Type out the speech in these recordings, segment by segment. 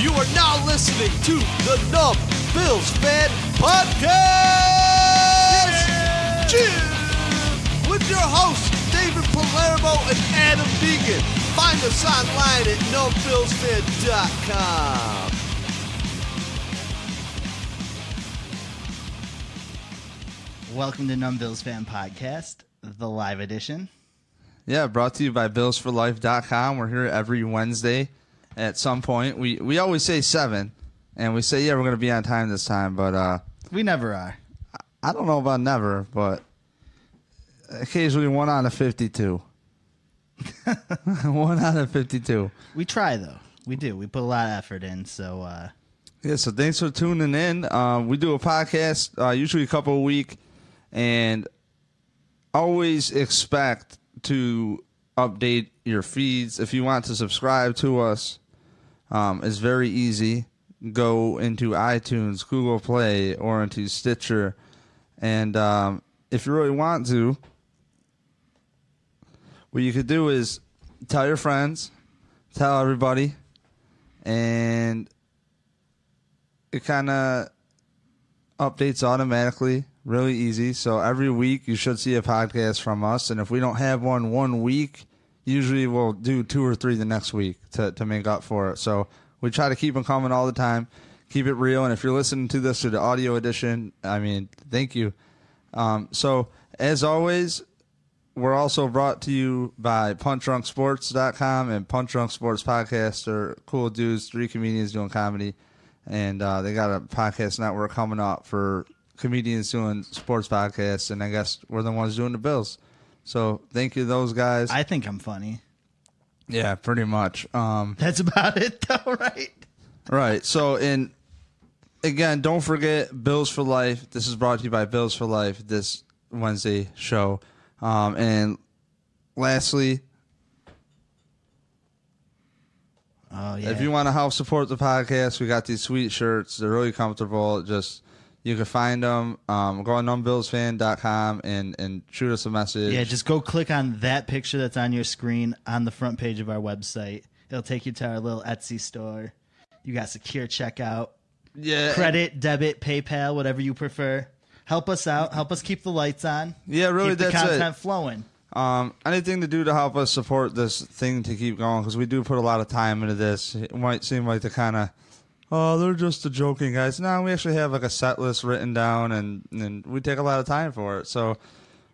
You are now listening to the Numb Bills Fan Podcast! Cheers! With your hosts, David Palermo and Adam Deegan. Find us online at numbbillsfan.com. Welcome to Numb Bills Fan Podcast, the live edition. Yeah, brought to you by BillsForLife.com. We're here every Wednesday at some point. We we always say seven, and we say yeah we're gonna be on time this time, but uh, We never are. I don't know about never, but occasionally one out of fifty-two. one out of fifty-two. We try though. We do. We put a lot of effort in. So uh, Yeah, so thanks for tuning in. Um, we do a podcast uh, usually a couple a week, and always expect to update your feeds. If you want to subscribe to us, um, it's very easy. Go into iTunes, Google Play, or into Stitcher, and um, if you really want to, what you could do is tell your friends, tell everybody, and it kind of updates automatically, really easy. So every week you should see a podcast from us, and if we don't have one one week, usually we'll do two or three the next week to to make up for it. So we try to keep them coming all the time, keep it real. And if you're listening to this through the audio edition, I mean, thank you. Um, so as always, we're also brought to you by punchdrunksports.com and Punch Drunk Sports Podcast. They're cool dudes, three comedians doing comedy. And uh, they got a podcast network coming up for comedians doing sports podcasts. And I guess we're the ones doing the Bills. So thank you to those guys. I think I'm funny. yeah, pretty much. Um, That's about it, though, right? Right. So, and again, don't forget Bills for Life. This is brought to you by Bills for Life. This Wednesday show. Um, and lastly, Oh yeah. if you want to help support the podcast, we got these sweet shirts. They're really comfortable. Just you can find them. Um, go on numbbillsfan.com and and shoot us a message. yeah, just go click on that picture that's on your screen on the front page of our website. It'll take you to our little Etsy store. You got secure checkout, yeah, credit, debit, PayPal, whatever you prefer. Help us out. Help us keep the lights on. Yeah, really, keep the that's it. content flowing. Um, anything to do to help us support this thing to keep going because we do put a lot of time into this. It might seem like the kind of, oh, they're just the joking guys. No, we actually have like a set list written down and, and we take a lot of time for it. So,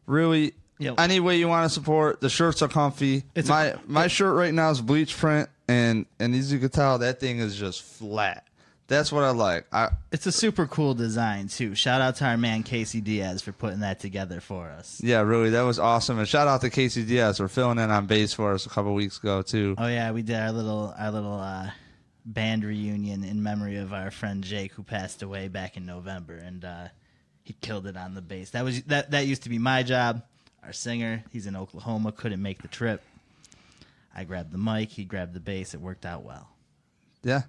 really, Yeah. any way you want to support, the shirts are comfy. It's a- my my shirt right now is bleach print, and and as you can tell, that thing is just flat. That's what I like. I It's a super cool design too. Shout out to our man Casey Diaz for putting that together for us. yeah, really, that was awesome. And shout out to Casey Diaz for filling in on bass for us a couple weeks ago too. Oh yeah, we did our little our little uh, band reunion in memory of our friend Jake who passed away back in November, and uh, he killed it on the bass. That was that that used to be my job. Our singer, he's in Oklahoma, couldn't make the trip. I grabbed the mic, he grabbed the bass. It worked out well. Yeah.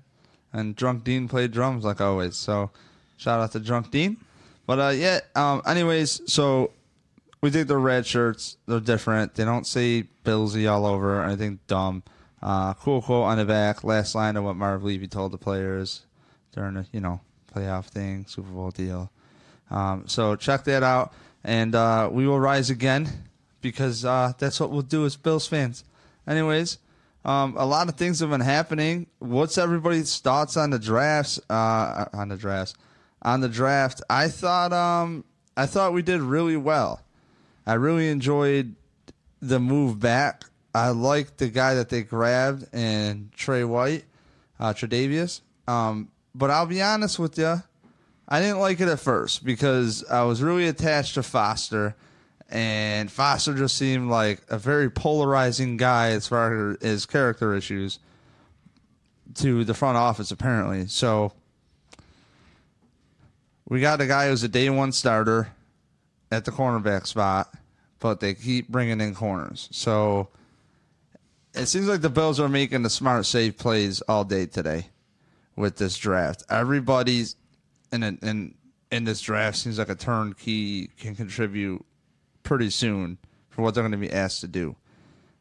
And Drunk Dean played drums like always. So shout out to Drunk Dean. But uh yeah, um anyways, so we think they're red shirts. They're different. They don't say Billsy all over or anything dumb. Uh cool quote on the back, last line of what Marv Levy told the players during the, you know, playoff thing, Super Bowl deal. Um so check that out. And uh we will rise again because uh that's what we'll do as Bills fans. Anyways, um, a lot of things have been happening. What's everybody's thoughts on the drafts? Uh, on the drafts, on the draft. I thought, um, I thought we did really well. I really enjoyed the move back. I like the guy that they grabbed and Trey White, uh, Tredavious. Um, but I'll be honest with you, I didn't like it at first because I was really attached to Foster, and Foster just seemed like a very polarizing guy as far as character issues to the front office, apparently. So we got a guy who's a day one starter at the cornerback spot, but they keep bringing in corners. So it seems like the Bills are making the smart, save plays all day today with this draft. Everybody's in a, in in this draft seems like a turnkey can contribute pretty soon for what they're going to be asked to do.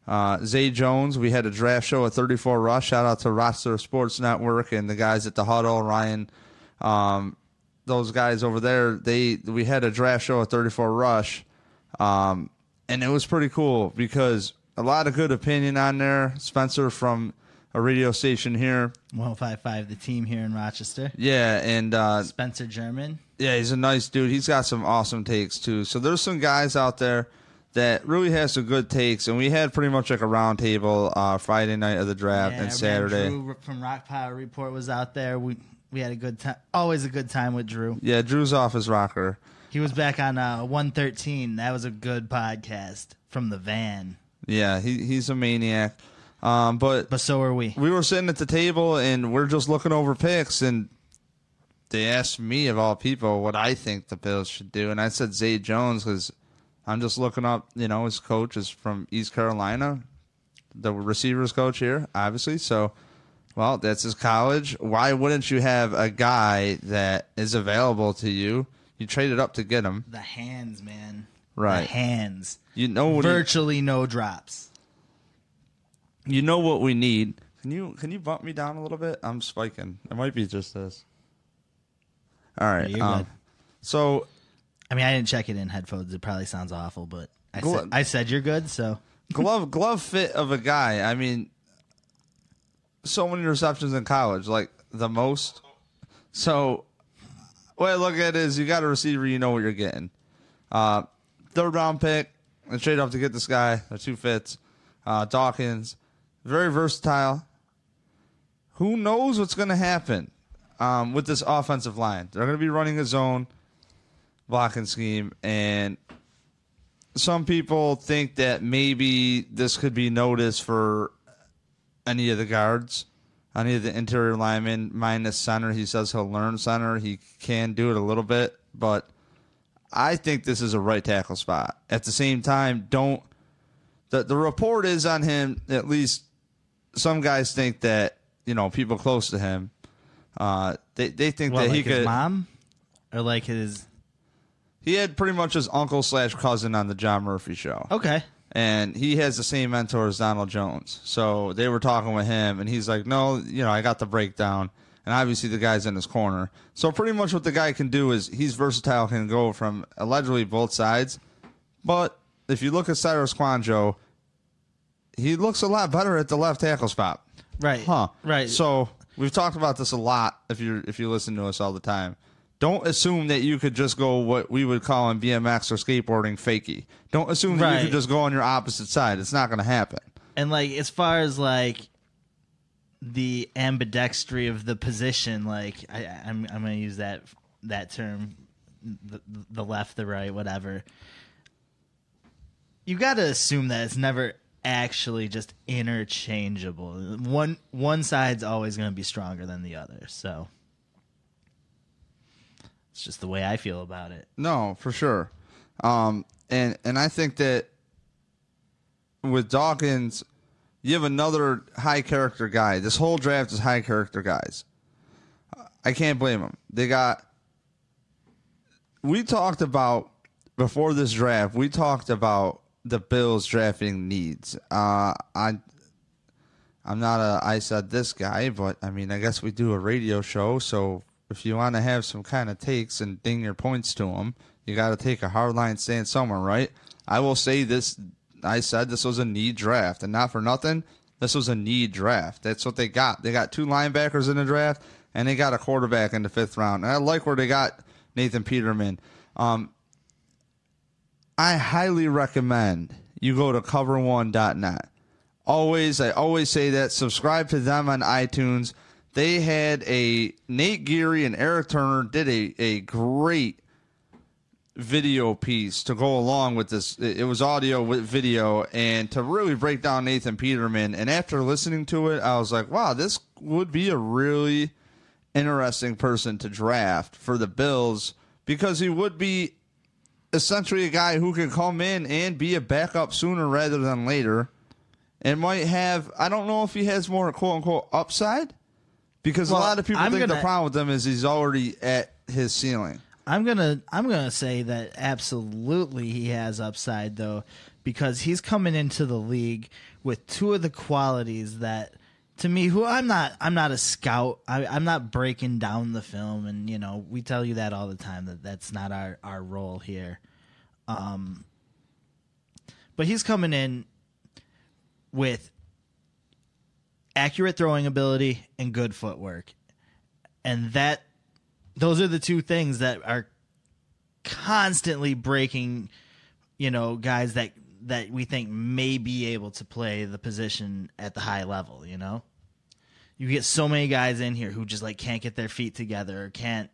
Uh, Zay Jones, we had a draft show at 34 Rush. Shout out to Roster Sports Network and the guys at the Huddle, Ryan, um, those guys over there. They we had a draft show at 34 Rush, um, and it was pretty cool because a lot of good opinion on there. Spencer from a radio station here, 1055, the team here in Rochester. yeah, and uh, Spencer German. yeah, he's a nice dude. He's got some awesome takes too. So there's some guys out there that really has some good takes, and we had pretty much like a round table uh, Friday night of the draft Yeah, and Saturday. Drew from Rock Power Report was out there. We we had a good time. Always a good time with Drew. Yeah, Drew's off his rocker. He was back on uh, 113. That was a good podcast from the van. Yeah, he he's a maniac. Um, but But so are we. we were sitting at the table and we're just looking over picks and they asked me of all people what I think the Bills should do, and I said Zay Jones because I'm just looking up. You know, his coach is from East Carolina, the receivers coach here, obviously. So, well, that's his college. Why wouldn't you have a guy that is available to you? You traded up to get him, The hands, man. Right. The hands. You know what he- Virtually no drops. you know what we need. Can you can you bump me down a little bit? I'm spiking. It might be just this. All right. Yeah, you're um, good. so I mean, I didn't check it in headphones. It probably sounds awful, but I, Go said. I said you're good, so. glove glove fit of a guy. I mean, so many receptions in college, like the most. So, way I look at it is you got a receiver, you know what you're getting. Uh, third round pick, and trade up to get this guy. The two fits. Uh, Dawkins, very versatile. Who knows what's going to happen um, with this offensive line? They're going to be running a zone blocking scheme, and some people think that maybe this could be noticed for any of the guards, any of the interior linemen, minus center. He says he'll learn center. He can do it a little bit, but I think this is a right tackle spot. At the same time, don't the the report is on him. At least some guys think that you know people close to him. Uh, they they think What, that like he his could. mom? Or like his. He had pretty much his uncle slash cousin on the John Murphy show. Okay. and he has the same mentor as Donald Jones. So they were talking with him, and he's like, "No, you know, I got the breakdown." And obviously, the guy's in his corner. So pretty much, what the guy can do is he's versatile, can go from allegedly both sides. But if you look at Cyrus Kouandjio, he looks a lot better at the left tackle spot. Right. Huh. Right. So we've talked about this a lot. If you if you listen to us all the time, don't assume that you could just go what we would call in BMX or skateboarding fakie. Don't assume that you Right. could just go on your opposite side. It's not going to happen. And like as far as like the ambidextry of the position, like I, I'm I'm gonna use that that term, the, the left, the right, whatever. You got to assume that it's never actually just interchangeable. One one side's always going to be stronger than the other. So it's just the way I feel about it. No, for sure. Um, and and I think that with Dawkins, you have another high character guy. This whole draft is high character guys. I can't blame them. They got. We talked about before this draft. We talked about the Bills drafting needs. Uh, I. I'm not a I said this guy, but I mean I guess we do a radio show, so if you want to have some kind of takes and ding your points to them, you got to take a hard line stance somewhere, right? I will say this: I said this was a need draft, and not for nothing. This was a need draft. That's what they got. They got two linebackers in the draft, and they got a quarterback in the fifth round. And I like where they got Nathan Peterman. Um, I highly recommend you go to cover1.net. Always, I always say that. Subscribe to them on iTunes. They had a Nate Geary and Eric Turner did a, a great video piece to go along with this. It was audio with video, and to really break down Nathan Peterman. And after listening to it, I was like, wow, this would be a really interesting person to draft for the Bills because he would be essentially a guy who can come in and be a backup sooner rather than later and might have I don't know if he has more quote unquote upside because Well, a lot of people I'm think the gonna- problem with him is he's already at his ceiling. I'm gonna I'm gonna say that absolutely he has upside though, because he's coming into the league with two of the qualities that to me who I'm not I'm not a scout. I, I'm not breaking down the film and you know we tell you that all the time that that's not our our role here. Um but he's coming in with accurate throwing ability and good footwork. And that those are the two things that are constantly breaking you know guys that that we think may be able to play the position at the high level you know? You get so many guys in here who just like can't get their feet together or can't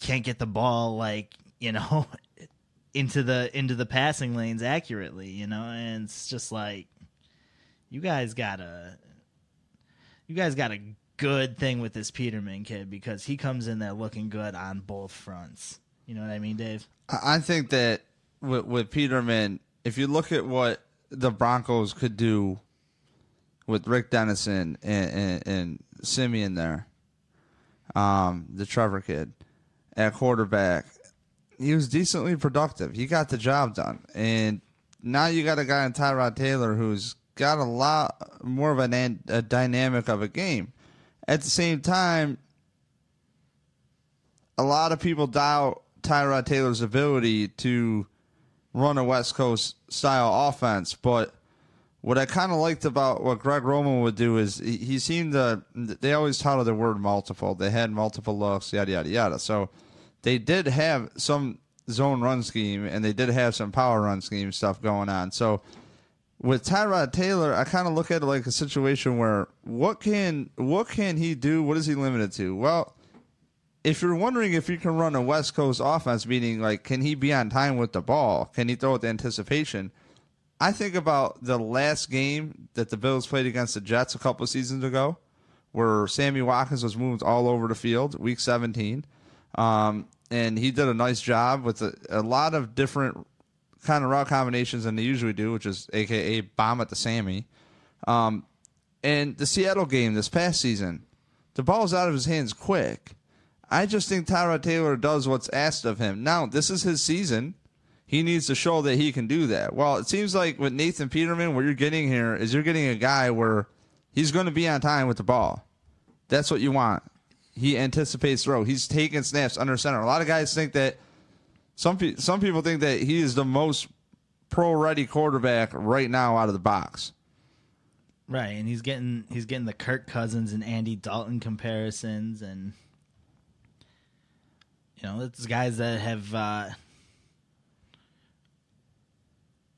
can't get the ball like you know into the into the passing lanes accurately you know? And it's just like you guys got a you guys got a good thing with this Peterman kid because he comes in there looking good on both fronts. You know what I mean, Dave? I think that with, with Peterman, if you look at what the Broncos could do with Rick Dennison and, and, and Siemian there, um, the Trevor kid at quarterback, he was decently productive. He got the job done, and now you got a guy in Tyrod Taylor who's got a lot more of an, a dynamic of a game. At the same time, a lot of people doubt Tyrod Taylor's ability to run a West Coast style offense, but what I kind of liked about what Greg Roman would do is he, he seemed to. They always touted the word multiple. They had multiple looks, yada yada yada. So they did have some zone run scheme, and they did have some power run scheme stuff going on. So with Tyrod Taylor, I kind of look at it like a situation where what can what can he do? What is he limited to? Well, if you're wondering if you can run a West Coast offense, meaning like can he be on time with the ball? Can he throw with anticipation? I think about the last game that the Bills played against the Jets a couple seasons ago, where Sammy Watkins was moved all over the field, week 17. Um, and he did a nice job with a, a lot of different kind of route combinations than they usually do, which is AKA bomb at the Sammy. Um, and the Seattle game this past season, the ball's out of his hands quick. I just think Tyrod Taylor does what's asked of him. Now, this is his season. He needs to show that he can do that. Well, it seems like with Nathan Peterman, what you're getting here is you're getting a guy where he's going to be on time with the ball. That's what you want. He anticipates throw. He's taking snaps under center. A lot of guys think that some pe- some people think that he is the most pro ready quarterback right now out of the box. Right, and he's getting he's getting the Kirk Cousins and Andy Dalton comparisons, and you know, it's guys that have uh,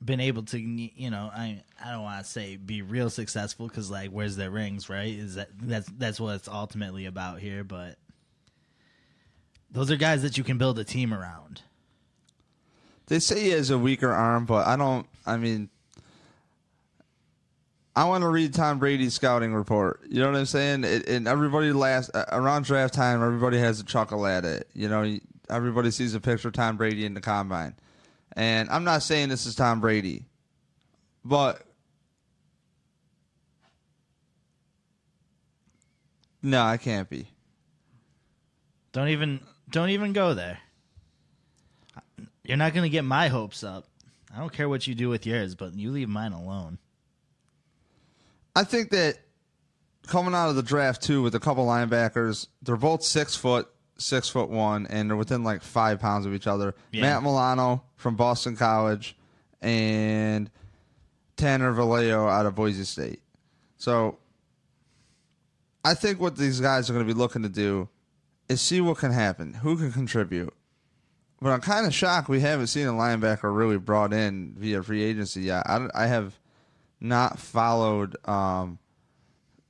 been able to, you know, I I don't want to say be real successful because like, where's their rings, right? Is that that's that's what it's ultimately about here, but those are guys that you can build a team around. They say he has a weaker arm, but I don't. I mean, I want to read Tom Brady's scouting report. You know what I'm saying? It, and everybody last around draft time, everybody has a chuckle at it. You know, everybody sees a picture of Tom Brady in the combine, and I'm not saying this is Tom Brady, but no, I can't be. Don't even don't even go there. You're not going to get my hopes up. I don't care what you do with yours, but you leave mine alone. I think that coming out of the draft too, with a couple linebackers, they're both six foot, six foot one, and they're within like five pounds of each other. Yeah. Matt Milano from Boston College, and Tanner Vallejo out of Boise State. So, I think what these guys are going to be looking to do is see what can happen, who can contribute. But I'm kind of shocked we haven't seen a linebacker really brought in via free agency yet. I, I have not followed um,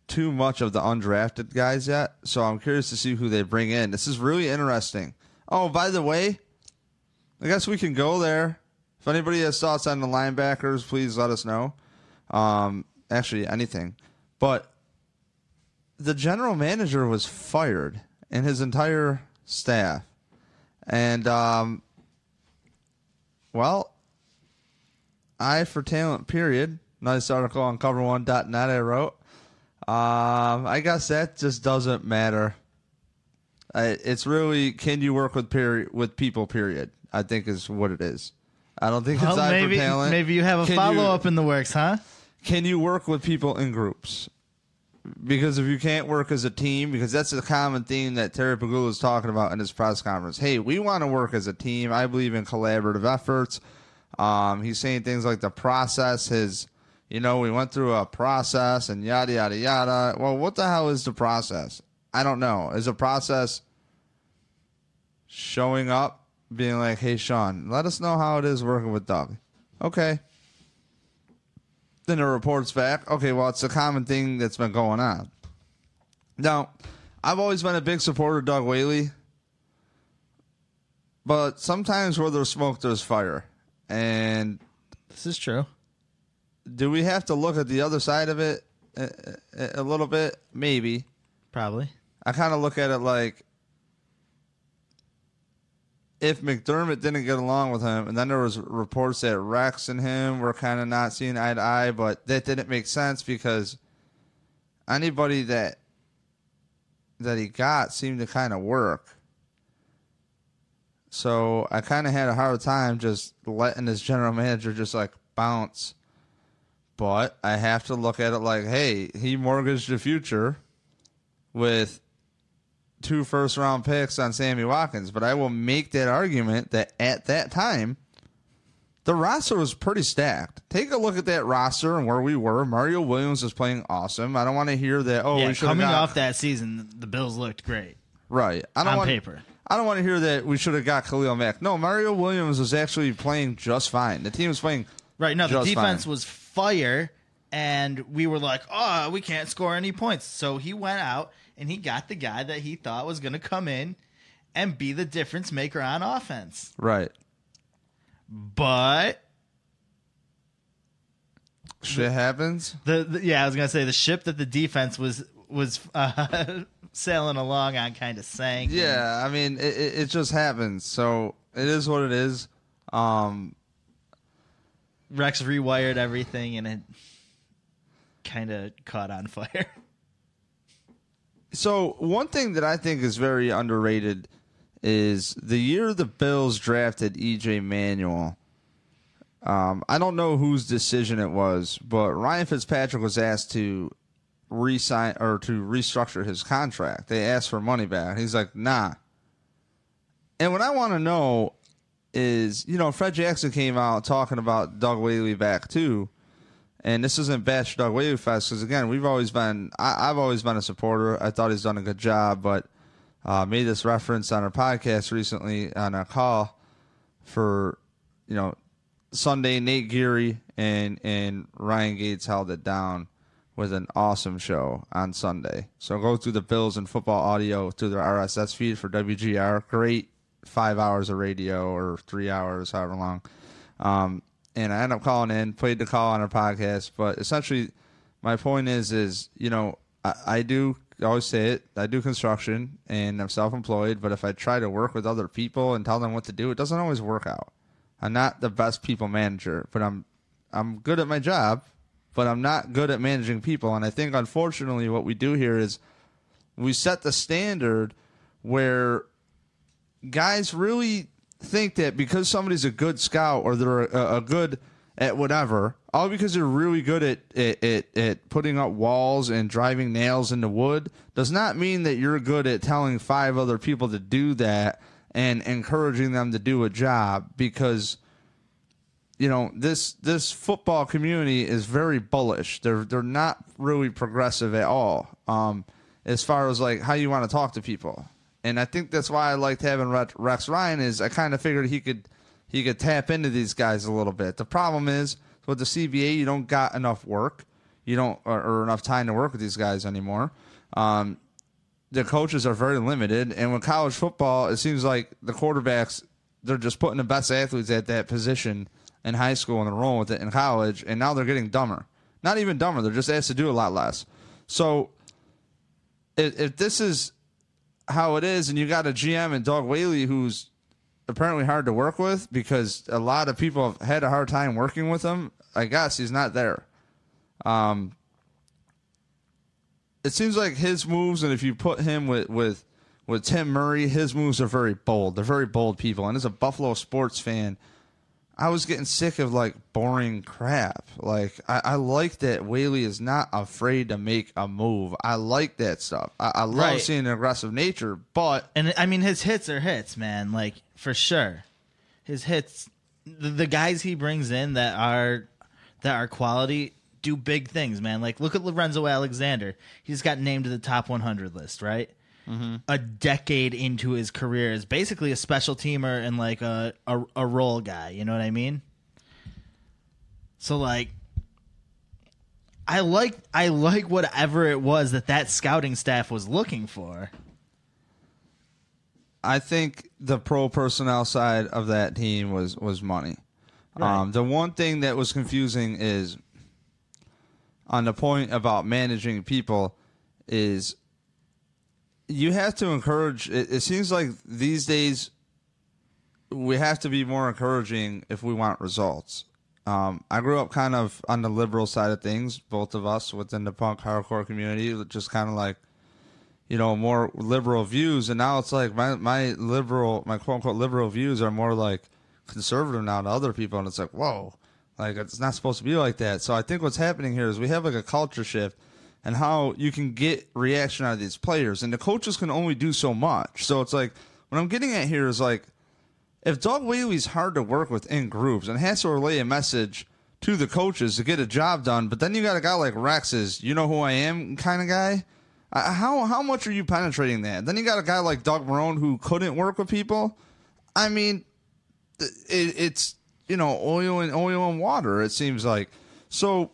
too much of the undrafted guys yet, so I'm curious to see who they bring in. This is really interesting. Oh, by the way, I guess we can go there. If anybody has thoughts on the linebackers, please let us know. Um, actually, anything. But the general manager was fired and his entire staff. And, um, well, Eye for Talent, period. Nice article on cover1.net I wrote. Um, I guess that just doesn't matter. I, it's really can you work with peri- with people, period. I think is what it is. I don't think it's Well, eye maybe for talent. maybe you have a Can follow up in the works, huh? Can you work with people in groups? Because if you can't work as a team, because that's a common theme that Terry Pegula is talking about in his press conference. Hey, we want to work as a team. I believe in collaborative efforts. Um, he's saying things like the process has, you know, we went through a process and yada yada yada. Well, what the hell is the process? I don't know. Is a process showing up, being like, "Hey, Sean, let us know how it is working with Doug." Okay. Then it reports back. Okay, well, it's a common thing that's been going on. Now, I've always been a big supporter of Doug Whaley, but sometimes where there's smoke, there's fire. And This is true. do we have to look at the other side of it a, a, a little bit? Maybe. Probably. I kind of look at it like if McDermott didn't get along with him, and then there was reports that Rex and him were kind of not seeing eye to eye, but that didn't make sense because anybody that that he got seemed to kind of work. So I kind of had a hard time just letting his general manager just like bounce. But I have to look at it like, hey, he mortgaged the future with two first round picks on Sammy Watkins, but I will make that argument that at that time, the roster was pretty stacked. Take a look at that roster and where we were. Mario Williams was playing awesome. I don't want to hear that. Oh, yeah, we should coming got, off that season, the Bills looked great right. I don't on want, paper. I don't want to hear that we should have got Khalil Mack. No, Mario Williams was actually playing just fine. The team was playing Right. No, the defense fine. was fire, and we were like, oh, we can't score any points. So he went out and he got the guy that he thought was going to come in and be the difference maker on offense. right. But Shit happens. the, the yeah, I was going to say the ship that the defense was was uh, sailing along on kind of sank. Yeah, I mean, it, it, it just happens. So it is what it is. Um, Rex rewired everything, and it kind of caught on fire. So one thing that I think is very underrated is the year the Bills drafted EJ Manuel. Um, I don't know whose decision it was, but Ryan Fitzpatrick was asked to resign or to restructure his contract. They asked for money back. He's like, nah. And what I want to know is, you know, Fred Jackson came out talking about Doug Whaley back too. And this isn't bash Doug fest because again, we've always been I, I've always been a supporter. I thought he's done a good job, but uh, made this reference on our podcast recently on a call for you know Sunday. Nate Geary and and Ryan Gates held it down with an awesome show on Sunday. So go through the Bills and football audio through their RSS feed for WGR. Great five hours of radio or three hours, however long. Um, and I end up calling in, played the call on our podcast. But essentially, my point is, is you know, I, I do I always say it. I do construction and I'm self-employed. But if I try to work with other people and tell them what to do, it doesn't always work out. I'm not the best people manager, but I'm I'm good at my job, but I'm not good at managing people. And I think unfortunately, what we do here is we set the standard where guys really think that because somebody's a good scout or they're a, a good at whatever, all because they're really good at, at, at, at putting up walls and driving nails into wood, does not mean that you're good at telling five other people to do that and encouraging them to do a job because you know this this football community is very bullish. They're they're not really progressive at all. Um, as far as like how you want to talk to people, and I think that's why I liked having Rex- Ryan. Is I kind of figured he could he could tap into these guys a little bit. The problem is with the CBA, you don't got enough work, you don't or, or enough time to work with these guys anymore. Um, the coaches are very limited, and with college football, it seems like the quarterbacks they're just putting the best athletes at that position in high school and they're rolling with it in college, and now they're getting dumber. Not even dumber; they're just asked to do a lot less. So, if, if this is how it is, and you got a GM and Doug Whaley who's apparently hard to work with because a lot of people have had a hard time working with him, I guess he's not there. Um, it seems like his moves, and if you put him with with with Tim Murray, his moves are very bold. They're very bold people. And as a Buffalo sports fan, I was getting sick of like boring crap. Like I, I like that Whaley is not afraid to make a move. I like that stuff. I, I love Right. seeing an aggressive nature, but And I mean, his hits are hits, man. Like for sure, his hits. The, the guys he brings in that are that are quality do big things, man. Like look at Lorenzo Alexander. He's got named to the top 100 list, right? A decade into his career is basically a special teamer and like a, a a role guy. You know what I mean? So like. I like I like whatever it was that that scouting staff was looking for. I think the pro personnel side of that team was was money. Right. Um, the one thing that was confusing is on the point about managing people is you have to encourage. It, it seems like these days we have to be more encouraging if we want results. Um, I grew up kind of on the liberal side of things, both of us within the punk hardcore community, just kind of like you know, more liberal views, and now it's like my my liberal, my quote unquote liberal views are more like conservative now to other people, and it's like whoa, like it's not supposed to be like that. So I think what's happening here is we have like a culture shift, and how you can get reaction out of these players, and the coaches can only do so much. So it's like what I'm getting at here is like if Doug Whaley's hard to work with in groups and has to relay a message to the coaches to get a job done, but then you got a guy like Rex's, you know who I am kind of guy. Uh, how how much are you penetrating that? Then you got a guy like Doug Marrone who couldn't work with people. I mean, it, it's you know oil and oil and water. It seems like so.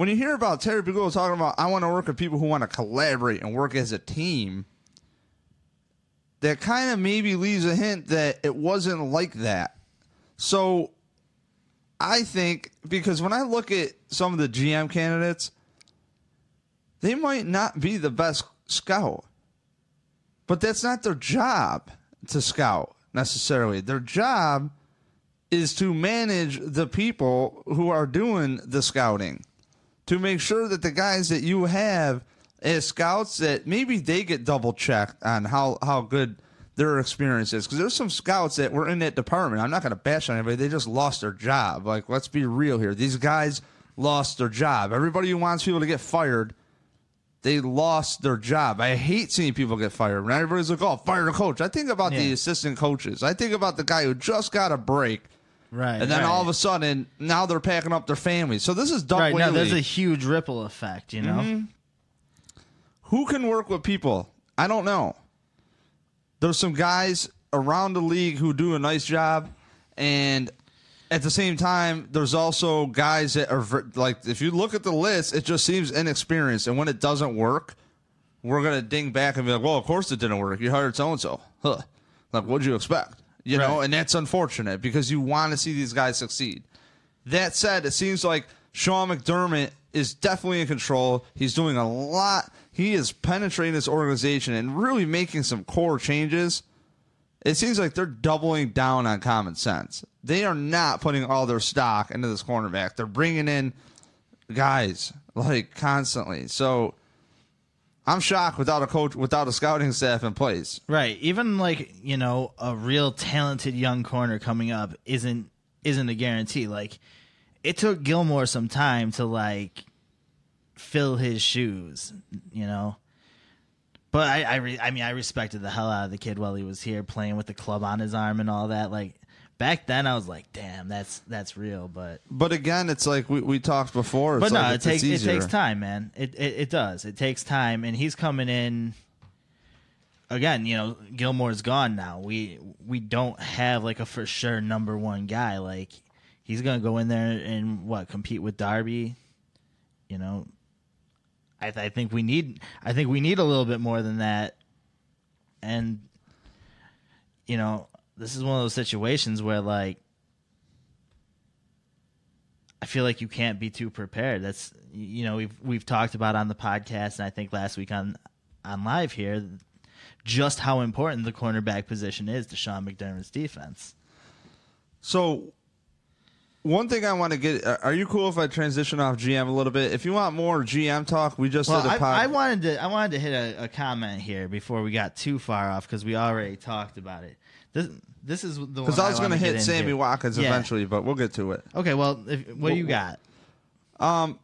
When you hear about Terry Bigelow talking about, I want to work with people who want to collaborate and work as a team that kind of maybe leaves a hint that it wasn't like that. So I think because when I look at some of the GM candidates, they might not be the best scout. But that's not their job to scout necessarily. Their job is to manage the people who are doing the scouting to make sure that the guys that you have as scouts that maybe they get double checked on how, how good their experience is because there's some scouts that were in that department. I'm not going to bash on anybody. They just lost their job. Like, let's be real here. These guys lost their job. Everybody who wants people to get fired, they lost their job. I hate seeing people get fired. When everybody's like, "Oh, fire the coach," I think about the assistant coaches. I think about the guy who just got a break, Right. and then right. all of a sudden now they're packing up their families. So this is Doug right now Whaley. there's a huge ripple effect you know Mm-hmm. Who can work with people? I don't know. There's some guys around the league who do a nice job, and at the same time, there's also guys that are like, if you look at the list, it just seems inexperienced. And when it doesn't work, we're gonna ding back and be like, "Well, of course it didn't work. You hired so and so. Huh? Like, what'd you expect? You know?" And that's unfortunate because you want to see these guys succeed. That said, it seems like Sean McDermott is definitely in control. He's doing a lot. He is penetrating this organization and really making some core changes. It seems like they're doubling down on common sense. They are not putting all their stock into this cornerback. They're bringing in guys like constantly. So I'm shocked without a coach, without a scouting staff in place. right. Even like you know a real talented young corner coming up isn't isn't a guarantee. Like it took gilmore some time to like fill his shoes you know? But i I, re- I mean i respected the hell out of the kid while he was here playing with the club on his arm and all that. Like back then i was like damn that's that's real but But again, it's like we, we talked before. It's but no, like it takes it takes time, man. It, it it does. It takes time, and he's coming in. Again, you know, Gilmore's gone now. We we don't have like a for sure number one guy. Like he's gonna go in there and what compete with Darby. You know, I th- I think we need I think we need a little bit more than that. And you know, this is one of those situations where like I feel like you can't be too prepared. That's you know we've we've talked about on the podcast, and I think last week on on live here, just how important the cornerback position is to Sean McDermott's defense. So, one thing I want to get are are you cool if I transition off GM a little bit? If you want more GM talk, we just Well, did a podcast. I wanted to I wanted to hit a, a comment here before we got too far off because we already talked about it. This this is the Because I was going to hit Sammy Watkins Yeah. eventually, but we'll get to it. Okay, well, if, what do you got? Um,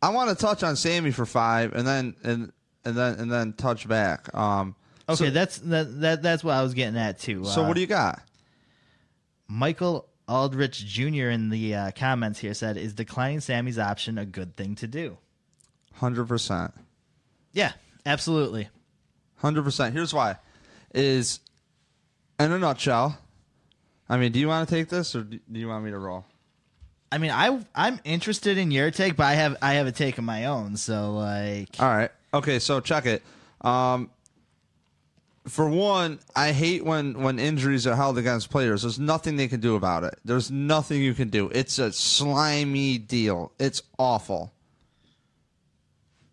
I want to touch on Sammy for five, and then and and then and then touch back. Um, Okay, so, that's that, that that's what I was getting at too. so Uh, what do you got? Michael Aldrich Jr. in the uh, comments here said, "Is declining Sammy's option a good thing to do?" Hundred percent. Yeah, absolutely. Hundred percent. Here's why: is in a nutshell. I mean, do you want to take this, or do you want me to roll? I mean, I I'm interested in your take, but I have I have a take of my own. So like, All right. Okay, so check it. Um, for one, I hate when when injuries are held against players. There's nothing they can do about it. There's nothing you can do. It's a slimy deal. It's awful.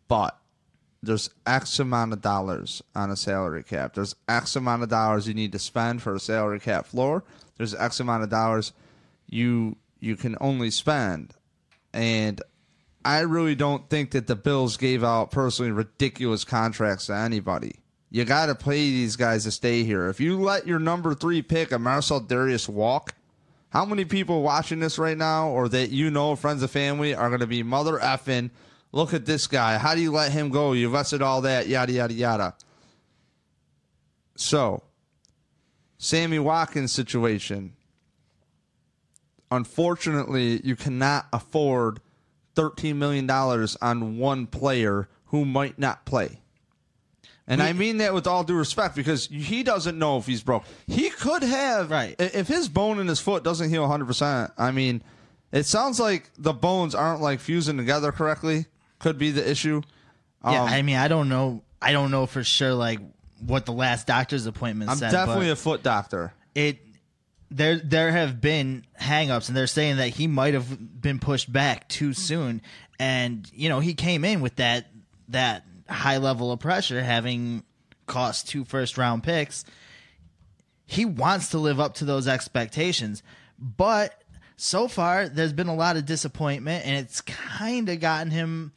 But there's X amount of dollars on a salary cap. There's X amount of dollars you need to spend for a salary cap floor. There's X amount of dollars you you can only spend. And I really don't think that the Bills gave out personally ridiculous contracts to anybody. You got to pay these guys to stay here. If you let your number three pick, a Marcell Dareus, walk, how many people watching this right now, or that you know, friends of family, are going to be mother effing? Look at this guy. How do you let him go? You invested all that, yada yada yada. So, Sammy Watkins situation. Unfortunately, you cannot afford $13 million on one player who might not play. And I mean that with all due respect because he doesn't know if he's broke. He could have. Right. If his bone in his foot doesn't heal 100%, I mean, it sounds like the bones aren't like fusing together correctly. Could be the issue. yeah, Um, I mean, I don't know, I don't know for sure like what the last doctor's appointment I'm said. definitely but a foot doctor. it there there have been hangups and they're saying that he might have been pushed back too soon and you know he came in with that that high level of pressure having cost two first round picks he wants to live up to those expectations. But so far there's been a lot of disappointment and it's kind of gotten him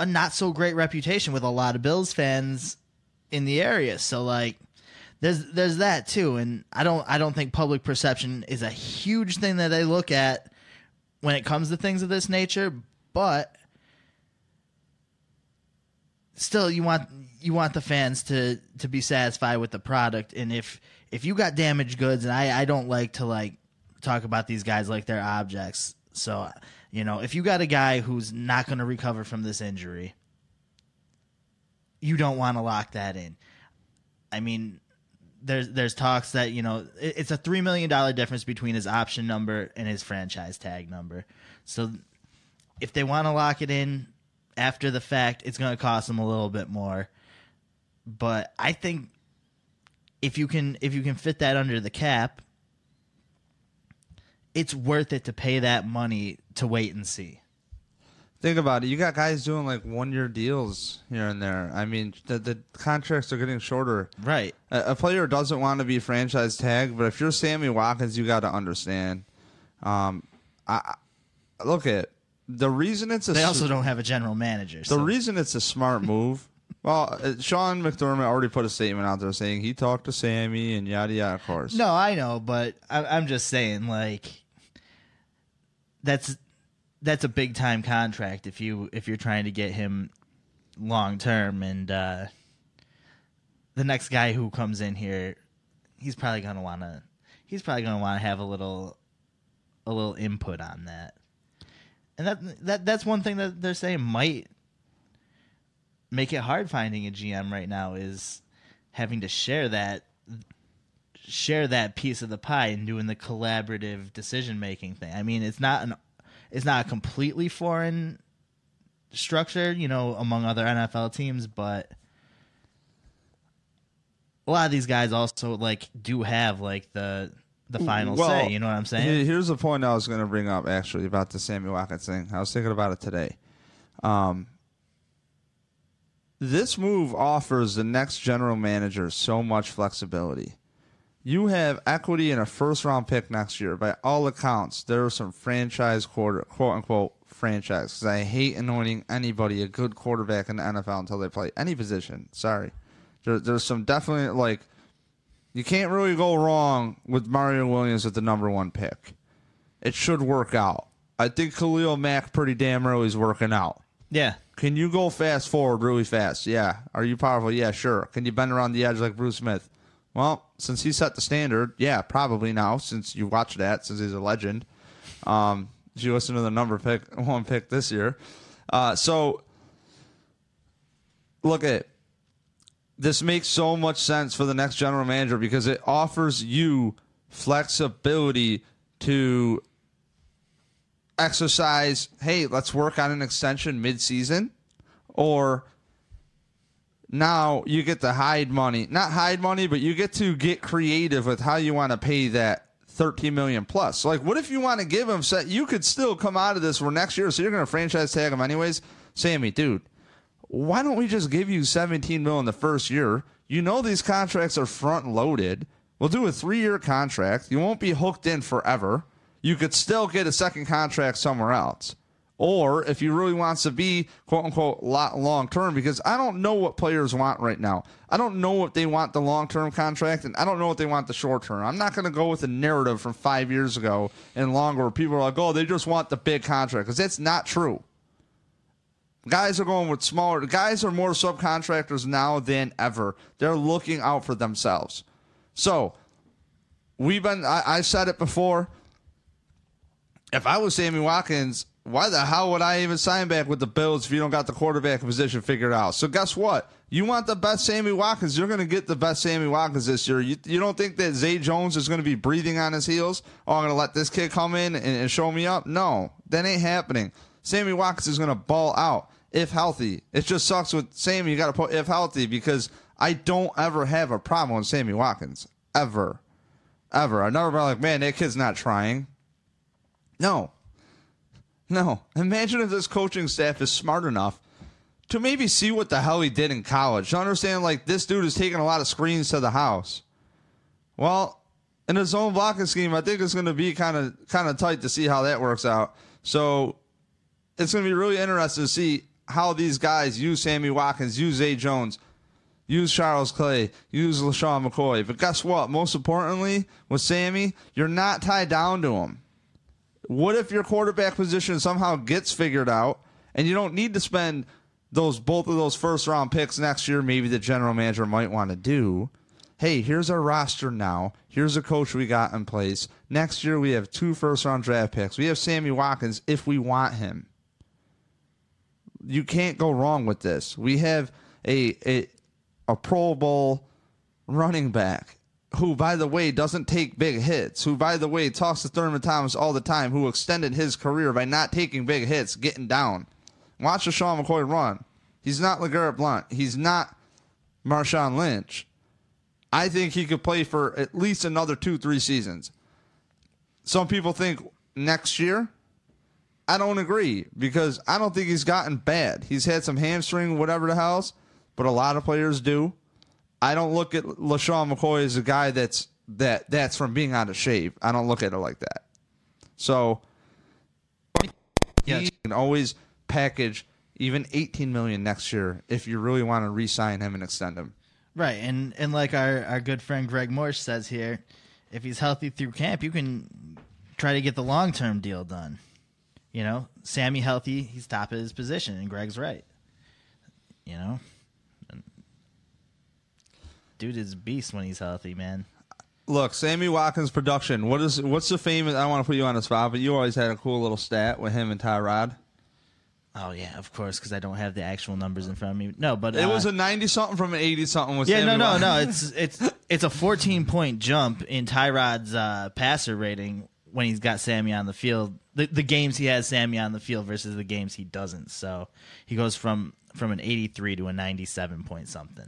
a not so great reputation with a lot of bills fans in the area. So like there's there's that too. And i don't i don't think public perception is a huge thing that they look at when it comes to things of this nature but still you want you want the fans to to be satisfied with the product. And if if you got damaged goods and i i don't like to like talk about these guys like they're objects. So you know if you got a guy who's not going to recover from this injury you don't want to lock that in. I mean there's there's talks that you know it- it's a three million dollar difference between his option number and his franchise tag number. So if they want to lock it in after the fact, it's going to cost them a little bit more. But I think if you can if you can fit that under the cap, it's worth it to pay that money to wait and see. Think about it. You got guys doing like one year deals here and there. I mean, the, the contracts are getting shorter. Right. A, a player doesn't want to be franchise tagged, but if you're Sammy Watkins, you got to understand. Um, I, I look at the reason it's a They also don't have a general manager. the So. reason it's a smart move. Well, uh, Sean McDermott already put a statement out there saying he talked to Sammy and yada yada. Of course, No, I know, but I, I'm just saying, like, that's that's a big time contract if you if you're trying to get him long term, and uh, the next guy who comes in here, he's probably gonna want to he's probably gonna want to have a little a little input on that, and that that that's one thing that they're saying might make it hard finding a GM right now is having to share that share that piece of the pie and doing the collaborative decision making thing. I mean, it's not an it's not a completely foreign structure, you know, among other NFL teams, but a lot of these guys also like do have like the the final Well, say. You know what I'm saying? Here's the point I was going to bring up actually about the Sammy Watkins thing. I was thinking about it today. Um, this move offers the next general manager so much flexibility. You have equity in a first round pick next year. By all accounts, there are some franchise quarter, quote unquote franchise. Because I hate anointing anybody a good quarterback in the NFL until they play any position. Sorry, there, there's some definitely like You can't really go wrong with Mario Williams at the number one pick. It should work out. I think Khalil Mack pretty damn early is working out. Yeah. Can you go fast forward really fast? Yeah. Are you powerful? Yeah, sure. Can you bend around the edge like Bruce Smith? Well, since he set the standard, yeah, probably now. Since you watch that, since he's a legend, um, if you listen to the number pick one pick this year, uh, so look at this makes so much sense for the next general manager because it offers you flexibility to exercise, hey, let's work on an extension mid-season, or now you get to hide money. Not hide money, but you get to get creative with how you want to pay that 13 million plus. Like what if you want to give him set you could still come out of this for next year, so you're gonna franchise tag him anyways. Sammy, dude, why don't we just give you 17 mil in the first year? You know these contracts are front loaded. We'll do a three year contract. You won't be hooked in forever. You could still get a second contract somewhere else. Or if you really wants to be quote unquote long term, because I don't know what players want right now. I don't know what they want the long term contract, and I don't know what they want the short term. I'm not going to go with a narrative from five years ago and longer where people are like, oh, they just want the big contract, because that's not true. Guys are going with smaller. Guys are more subcontractors now than ever. They're looking out for themselves. So we've been. I, I said it before. If I was Sammy Watkins, why the hell would I even sign back with the Bills if you don't got the quarterback position figured out? So guess what? You want the best Sammy Watkins, you're going to get the best Sammy Watkins this year. You, you don't think that Zay Jones is going to be breathing on his heels? Oh, I'm going to let this kid come in and, and show me up? No, that ain't happening. Sammy Watkins is going to ball out if healthy. It just sucks with Sammy. You got to put if healthy because I don't ever have a problem with Sammy Watkins ever, ever. I never been like, man, that kid's not trying. No, no. Imagine if this coaching staff is smart enough to maybe see what the hell he did in college. To understand, like, this dude is taking a lot of screens to the house. Well, in his own blocking scheme, I think it's going to be kind of kind of tight to see how that works out. So it's going to be really interesting to see how these guys use Sammy Watkins, use Zay Jones, use Charles Clay, use LeSean McCoy. But guess what? Most importantly, with Sammy, you're not tied down to him. What if your quarterback position somehow gets figured out and you don't need to spend those both of those first round picks next year? Maybe the general manager might want to do. Hey, here's our roster now. Here's a coach we got in place. Next year we have two first round draft picks. We have Sammy Watkins if we want him. You can't go wrong with this. We have a a, a Pro Bowl running back who, by the way, doesn't take big hits, who, by the way, talks to Thurman Thomas all the time, who extended his career by not taking big hits, getting down. Watch Sean McCoy run. He's not LeGarrette Blunt. He's not Marshawn Lynch. I think he could play for at least another two, three seasons. Some people think next year. I don't agree because I don't think he's gotten bad. He's had some hamstring, whatever the hell's, but a lot of players do. I don't look at LeSean McCoy as a guy that's that that's from being out of shape. I don't look at it like that. So Yeah. he can always package even 18 million next year if you really want to re-sign him and extend him. Right, and and like our our good friend Greg Morse says here, if he's healthy through camp, you can try to get the long term deal done. You know, Sammy healthy, he's top of his position, and Greg's right. You know, dude is a beast when he's healthy, man. Look, Sammy Watkins production. What is what's the famous? I don't want to put you on the spot, but you always had a cool little stat with him and Tyrod. Oh yeah, of course, because I don't have the actual numbers in front of me. No, but It uh, was a 90 something from an 80 something with yeah, Sammy no, no, Watkins. no. It's it's it's a 14 point jump in Tyrod's uh, passer rating when he's got Sammy on the field. The the games he has Sammy on the field versus the games he doesn't. So he goes from from an 83 to a 97 point something.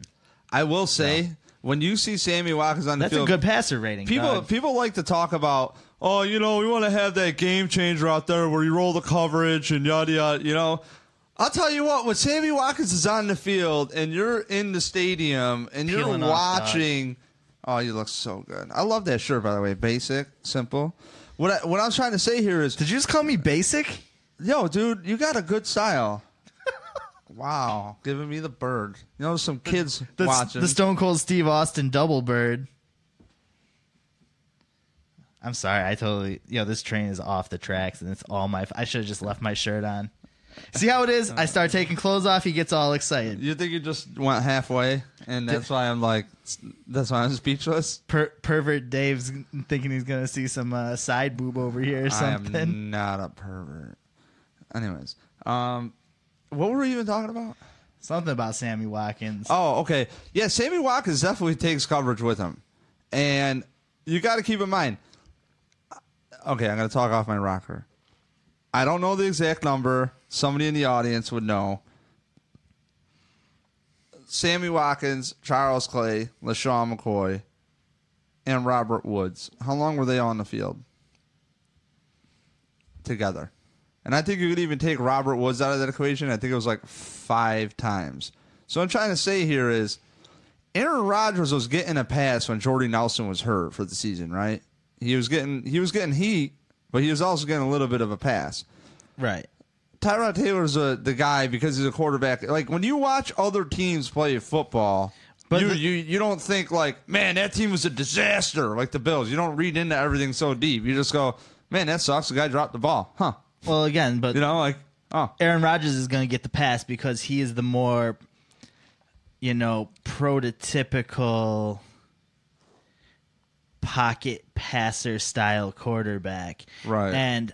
I will say when you see Sammy Watkins on the That's field, that's a good passer rating. People dog. people like to talk about, oh, you know, we want to have that game changer out there where you roll the coverage and yada yada. You know, I'll tell you what, when Sammy Watkins is on the field and you're in the stadium and you're Peeling off, watching, oh, you look so good. I love that shirt, by the way. Basic, simple. What I, what I'm trying to say here is, Did you just call me basic? yo, dude, you got a good style. wow, giving me the bird. You know, some kids The, watching. the Stone Cold Steve Austin double bird. I'm sorry, I totally. Yo, this train is off the tracks, and it's all my. I should have just left my shirt on. See how it is? I start taking clothes off. He gets all excited. You think you just went halfway, and that's why I'm like, that's why I'm speechless. Per- pervert Dave's thinking he's gonna see some uh, side boob over here or something. I am not a pervert. Anyways, um, what were we even talking about? Something about Sammy Watkins. Oh, okay. Yeah, Sammy Watkins definitely takes coverage with him. And you got to keep in mind. Okay, I'm going to talk off my rocker. I don't know the exact number. Somebody in the audience would know. Sammy Watkins, Charles Clay, LeSean McCoy, and Robert Woods. How long were they on the field together? And I think you could even take Robert Woods out of that equation. I think it was like five times. So I'm trying to say here is Aaron Rodgers was getting a pass when Jordy Nelson was hurt for the season, right? He was getting he was getting heat, but he was also getting a little bit of a pass. Right. Tyrod Taylor's a, the guy because he's a quarterback. Like when you watch other teams play football, But you, the- you you don't think like, man, that team was a disaster, like the Bills. You don't read into everything so deep. You just go, man, that sucks. The guy dropped the ball, huh? Well, again, but You know, like, oh, Aaron Rodgers is going to get the pass because he is the more, you know, prototypical pocket passer style quarterback. Right. And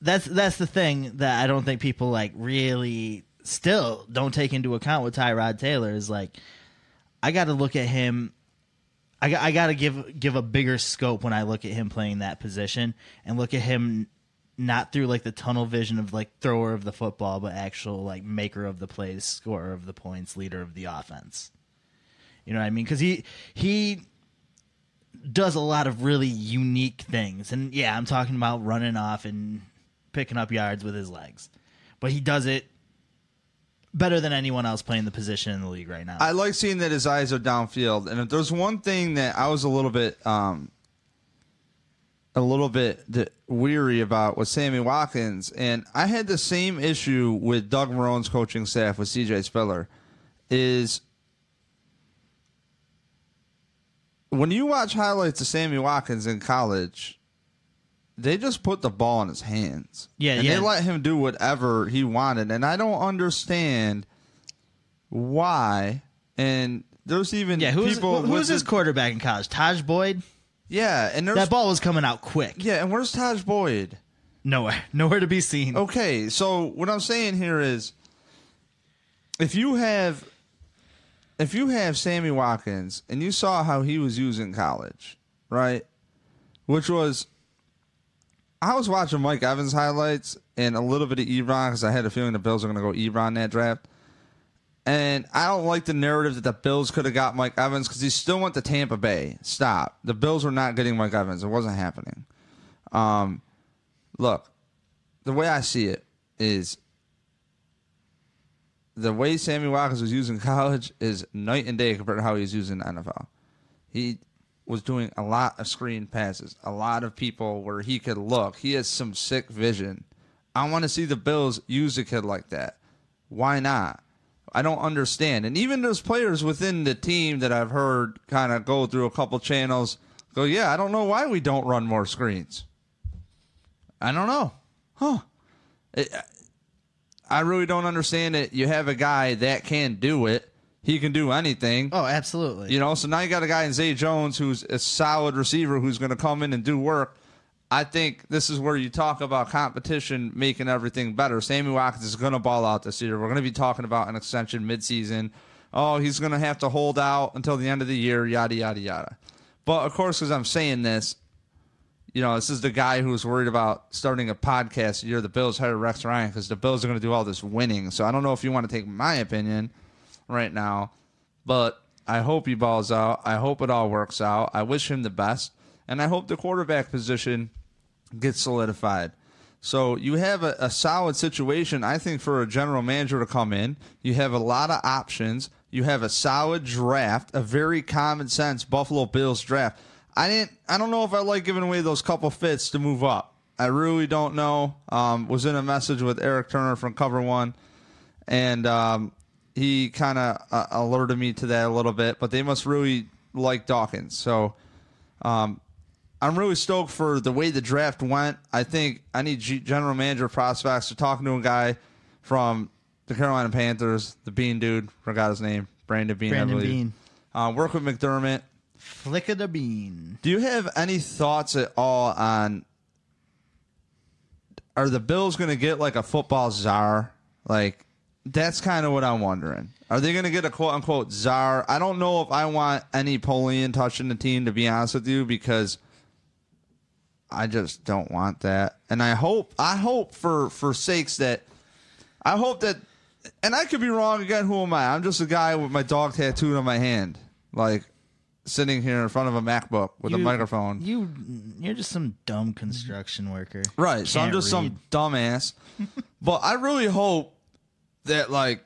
that's that's the thing that I don't think people like really still don't take into account with Tyrod Taylor is like I got to look at him I got, I got to give give a bigger scope when I look at him playing that position and look at him not through like the tunnel vision of like thrower of the football, but actual like maker of the plays, scorer of the points, leader of the offense. You know what I mean? Because he he does a lot of really unique things, and yeah, I'm talking about running off and picking up yards with his legs, but he does it better than anyone else playing the position in the league right now. I like seeing that his eyes are downfield. And if there's one thing that I was a little bit, um, a little bit weary about with Sammy Watkins, and I had the same issue with Doug Marrone's coaching staff with CJ Spiller, is when you watch highlights of Sammy Watkins in college, they just put the ball in his hands. Yeah, and yeah. they let him do whatever he wanted, and I don't understand why. And there's even yeah, who's people who's his quarterback in college? Tajh Boyd. Yeah, and there's That ball was coming out quick. yeah, and where's Tajh Boyd? Nowhere, nowhere to be seen. Okay, so what I'm saying here is, if you have, if you have Sammy Watkins and you saw how he was used in college, right? Which was, I was watching Mike Evans highlights and a little bit of Ebron because I had a feeling the Bills are going to go Ebron that draft. And I don't like the narrative that the Bills could have got Mike Evans because he still went to Tampa Bay. Stop. The Bills were not getting Mike Evans. It wasn't happening. Um, look, the way I see it is the way Sammy Watkins was used in college is night and day compared to how he's used in NFL. He was doing a lot of screen passes, a lot of people where he could look. He has some sick vision. I want to see the Bills use a kid like that. Why not? I don't understand. And even those players within the team that I've heard kind of go through a couple channels go, yeah, I don't know why we don't run more screens. I don't know. Huh. It, I really don't understand it. You have a guy that can do it. He can do anything. Oh, absolutely. You know, so now you got a guy in Zay Jones who's a solid receiver who's going to come in and do work. I think this is where you talk about competition making everything better. Sammy Watkins is going to ball out this year. We're going to be talking about an extension midseason. Oh, he's going to have to hold out until the end of the year, yada, yada, yada. But of course, as I'm saying this, you know, this is the guy who's worried about starting a podcast. You're the Bills hired Rex Ryan because the Bills are going to do all this winning. So I don't know if you want to take my opinion right now, but I hope he balls out. I hope it all works out. I wish him the best, and I hope the quarterback position gets solidified. So you have a, a solid situation, I think, for a general manager to come in. You have a lot of options. You have a solid draft, a very common sense Buffalo Bills draft. I didn't. I don't know if I like giving away those couple fits to move up. I really don't know. Um, was in a message with Eric Turner from Cover One, and um, he kind of uh, alerted me to that a little bit. But they must really like Dawkins. So um, I'm really stoked for the way the draft went. I think I need G- general manager prospects. They're talking to a guy from the Carolina Panthers, the Beane dude, forgot his name, Brandon Beane. Brandon I believe. Beane. Uh, work with McDermott. Flick of the bean. Do you have any thoughts at all on are the Bills going to get like a football czar? Like that's kind of what I'm wondering. Are they going to get a quote unquote czar? I don't know if I want any Polian touching the team to be honest with you because I just don't want that. And I hope I hope for for sakes that I hope that and I could be wrong again, who am I? I'm just a guy with my dog tattooed on my hand. Like sitting here in front of a MacBook with a microphone. You, you're just some dumb construction worker. Right. So I'm just read. some dumbass. but I really hope that like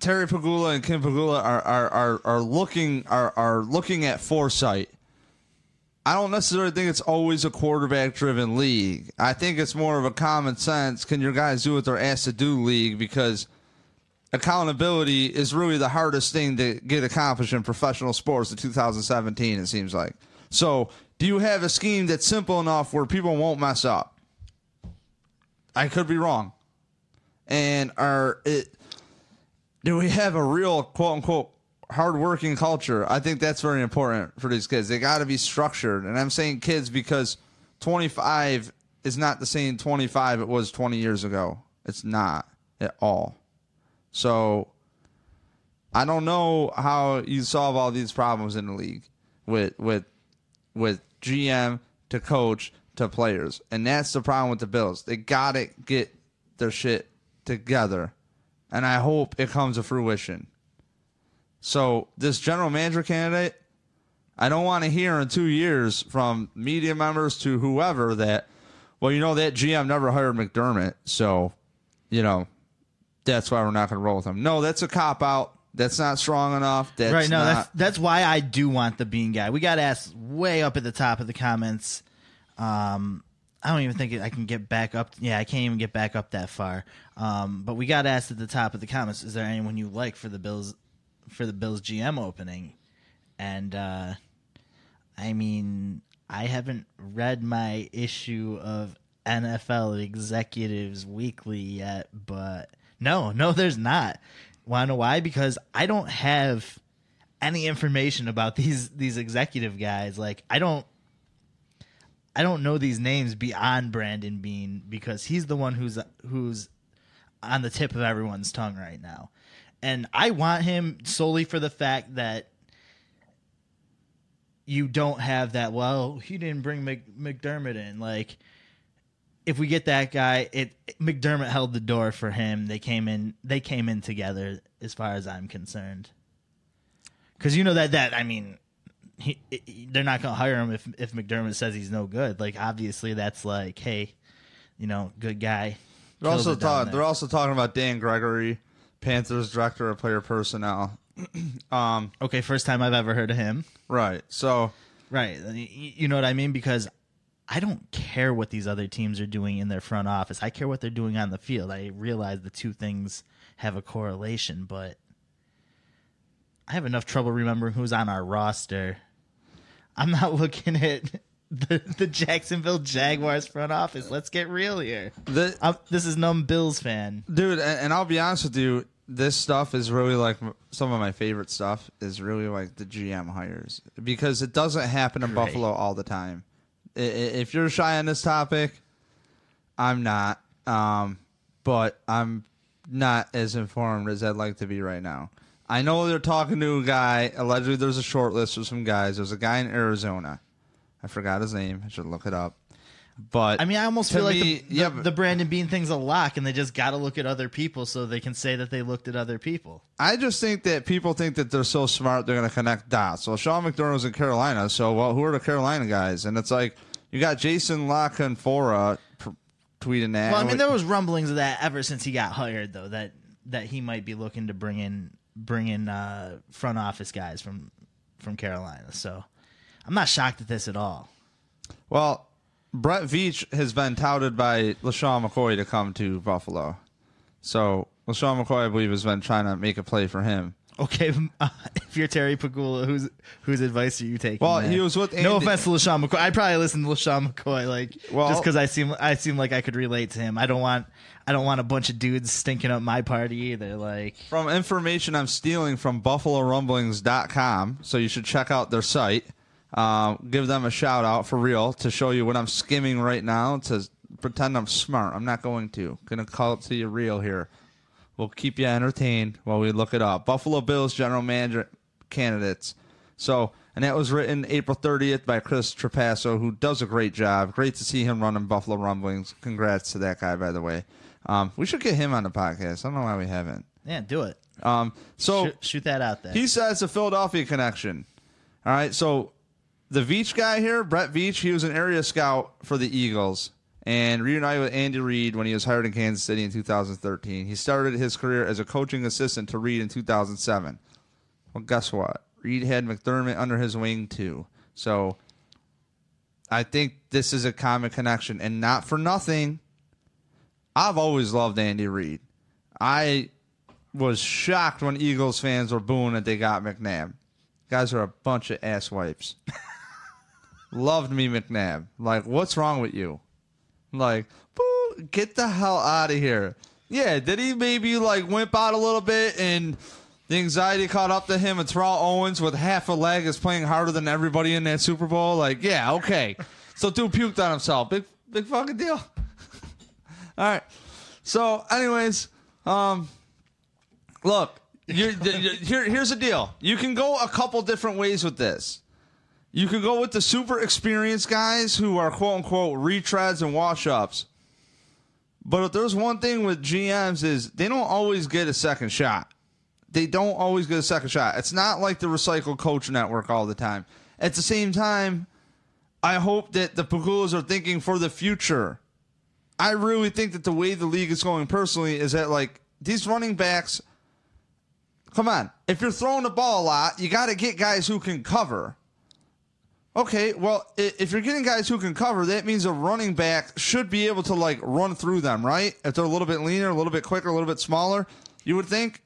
Terry Pegula and Kim Pegula are are, are, are looking are, are looking at foresight. I don't necessarily think it's always a quarterback driven league. I think it's more of a common sense. Can your guys do what they're asked to do league because accountability is really the hardest thing to get accomplished in professional sports in 2017 it seems like so do you have a scheme that's simple enough where people won't mess up i could be wrong and are it do we have a real quote unquote hardworking culture i think that's very important for these kids they got to be structured and i'm saying kids because 25 is not the same 25 it was 20 years ago it's not at all so I don't know how you solve all these problems in the league with with with GM to coach to players. And that's the problem with the Bills. They got to get their shit together. And I hope it comes to fruition. So, this general manager candidate, I don't want to hear in 2 years from media members to whoever that well, you know that GM never hired McDermott, so you know, that's why we're not going to roll with him. No, that's a cop out. That's not strong enough. That's right. No, not, that's that's why I do want the bean guy. We got asked way up at the top of the comments. Um, I don't even think I can get back up. Yeah, I can't even get back up that far. Um, but we got asked at the top of the comments: Is there anyone you like for the Bills for the Bills GM opening? And uh, I mean, I haven't read my issue of NFL Executives Weekly yet, but no, no, there's not. To know why? Because I don't have any information about these these executive guys. Like, I don't. I don't know these names beyond Brandon Beane because he's the one who's who's on the tip of everyone's tongue right now. And I want him solely for the fact that you don't have that. Well, he didn't bring Mc, McDermott in. Like, if we get that guy, it McDermott held the door for him. They came in. They came in together, as far as I'm concerned. Because you know that that I mean, he, he- they're not going to hire him if if McDermott says he's no good. Like, obviously, that's like, hey, you know, good guy. They're also talking. They're also talking about Dan Gregory, Panthers director of player personnel. um, okay. First time I've ever heard of him. right. So Right. You know what I mean? Because I don't care what these other teams are doing in their front office. I care what they're doing on the field. I realize the two things have a correlation, but I have enough trouble remembering who's on our roster. I'm not looking at the, the Jacksonville Jaguars front office. Let's get real here. the I'm, this is numb Bills fan. dude, and, and I'll be honest with you, this stuff is really like some of my favorite stuff. Is really like the GM hires because it doesn't happen in Great. Buffalo all the time. If you're shy on this topic, I'm not. Um, but I'm not as informed as I'd like to be right now. I know they're talking to a guy. Allegedly, there's a short list of some guys. There's a guy in Arizona. I forgot his name. I should look it up. But I mean, I almost feel like me- the, the, yeah, but- the Brandon Beane thing's a lock, and they just got to look at other people so they can say that they looked at other people. I just think that people think that they're so smart they're going to connect dots. So Sean McDermott was in Carolina. So well, who are the Carolina guys? And it's like you got Jason La Canfora pr- tweeting that. Well, I mean, there was rumblings of that ever since he got hired, though that that he might be looking to bring in bring in uh, front office guys from from Carolina. So I'm not shocked at this at all. well, Brett Veach has been touted by LeSean McCoy to come to Buffalo. So LeSean McCoy, I believe, has been trying to make a play for him. Okay, uh, if you're Terry Pegula, whose whose advice are you taking? Well, there? he was with No offense to LeSean McCoy. I'd probably listen to LeSean McCoy, like Well- just because I seem I seem like I could relate to him. I don't want I don't want a bunch of dudes stinking up my party either. Like, From information I'm stealing from BuffaloRumblings.com, so you should check out their site. Um, give them a shout out for real to show you what I'm skimming right now to pretend I'm smart. I'm not going to. Gonna call it to you real here. We'll keep you entertained while we look it up. Buffalo Bills general manager candidates. So, and that was written April 30th by Chris Trapasso, who does a great job. Great to see him running Buffalo Rumblings. Congrats to that guy, by the way. Um, we should get him on the podcast. I don't know why we haven't. yeah, do it. Um, so shoot, shoot that out there. he says a Philadelphia connection. All right, so the Veach guy here, Brett Veach, he was an area scout for the Eagles and reunited with Andy Reid when he was hired in Kansas City in 2013. He started his career as a coaching assistant to Reid in 2007. Well, guess what? Reid had McDermott under his wing too. So I think this is a common connection, and not for nothing. I've always loved Andy Reid. I was shocked when Eagles fans were booing that they got McNabb. Guys are a bunch of ass wipes. Loved me McNabb. Like, what's wrong with you? Like, get the hell out of here. Yeah, did he maybe like wimp out a little bit and the anxiety caught up to him and Terrell Owens with half a leg is playing harder than everybody in that Super Bowl? Like, yeah, okay. So dude puked on himself. Big big fucking deal. All right. So, anyways, um, look, you're, you're- here, here's the deal. You can go a couple different ways with this. You can go with the super experienced guys who are quote unquote retreads and wash ups. But if there's one thing with GMs is they don't always get a second shot. They don't always get a second shot. It's not like the recycled coach network all the time. At the same time, I hope that the Pegulas are thinking for the future. I really think that the way the league is going personally is that like these running backs come on, if you're throwing the ball a lot, you got to get guys who can cover. Okay, well, if you're getting guys who can cover, that means a running back should be able to like run through them, right? If they're a little bit leaner, a little bit quicker, a little bit smaller, you would think.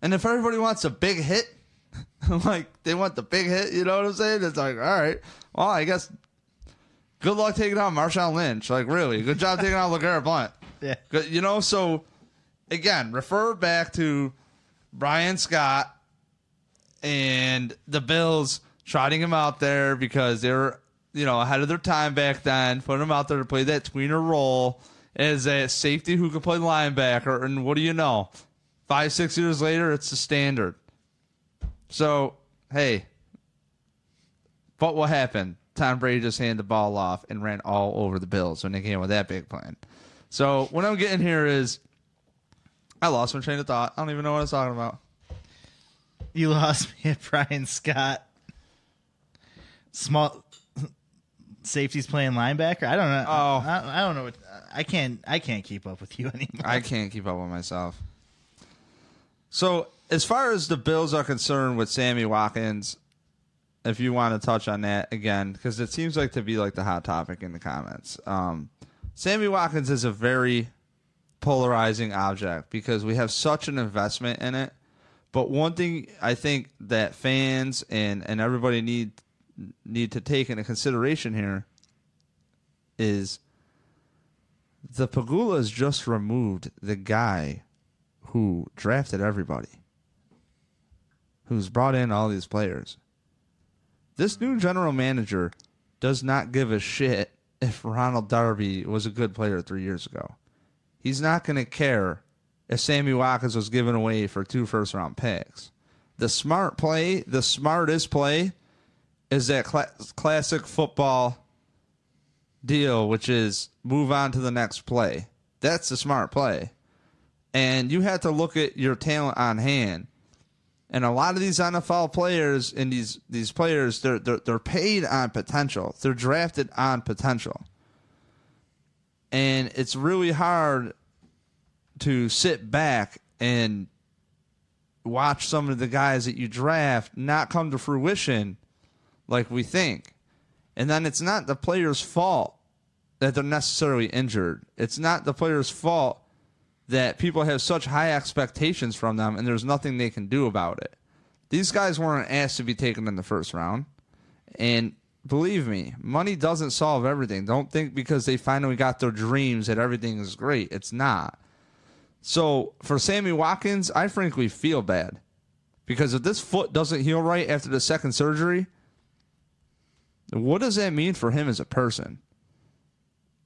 And if everybody wants a big hit, like they want the big hit, you know what I'm saying? It's like, all right, well, I guess good luck taking out Marshawn Lynch. Like, really, good job taking out LeGarrette Blunt. Yeah. You know, so again, refer back to Bryan Scott and the Bills trotting him out there because they were, you know, ahead of their time back then, putting him out there to play that tweener role as a safety who could play linebacker. And what do you know? Five, six years later, it's the standard. So, hey, but what happened? Tom Brady just handed the ball off and ran all over the Bills when they came with that big plan. So, what I'm getting here is I lost my train of thought. I don't even know what I was talking about. You lost me at Bryan Scott. Small safety's playing linebacker. I don't know. Oh. I, I don't know. What, I can't. I can't keep up with you anymore. I can't keep up with myself. So, as far as the Bills are concerned with Sammy Watkins, if you want to touch on that again, because it seems like to be like the hot topic in the comments. Um, Sammy Watkins is a very polarizing object because we have such an investment in it. But one thing I think that fans and, and everybody need need to take into consideration here is the Pegulas just removed the guy who drafted everybody, who's brought in all these players. This new general manager does not give a shit if Ronald Darby was a good player three years ago. He's not going to care if Sammy Watkins was given away for two first round picks. The smart play, the smartest play, is that cla- classic football deal, which is move on to the next play. That's the smart play. And you have to look at your talent on hand. And a lot of these NFL players and these these players, they're they're, they're paid on potential. They're drafted on potential. And it's really hard to sit back and watch some of the guys that you draft not come to fruition like we think. And then it's not the player's fault that they're necessarily injured. It's not the player's fault that people have such high expectations from them and there's nothing they can do about it. These guys weren't asked to be taken in the first round. And believe me, money doesn't solve everything. Don't think because they finally got their dreams that everything is great. It's not. So for Sammy Watkins, I frankly feel bad. Because if this foot doesn't heal right after the second surgery, what does that mean for him as a person?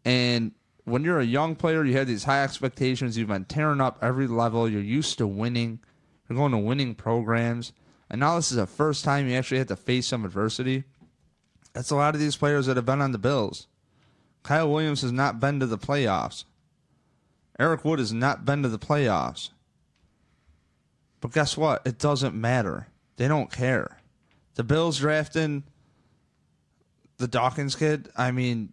And when you're a young player, you have these high expectations. You've been tearing up every level. You're used to winning. You're going to winning programs. And now this is the first time you actually have to face some adversity. That's a lot of these players that have been on the Bills. Kyle Williams has not been to the playoffs. Eric Wood has not been to the playoffs. But guess what? It doesn't matter. They don't care. The Bills drafting the Dawkins kid, I mean,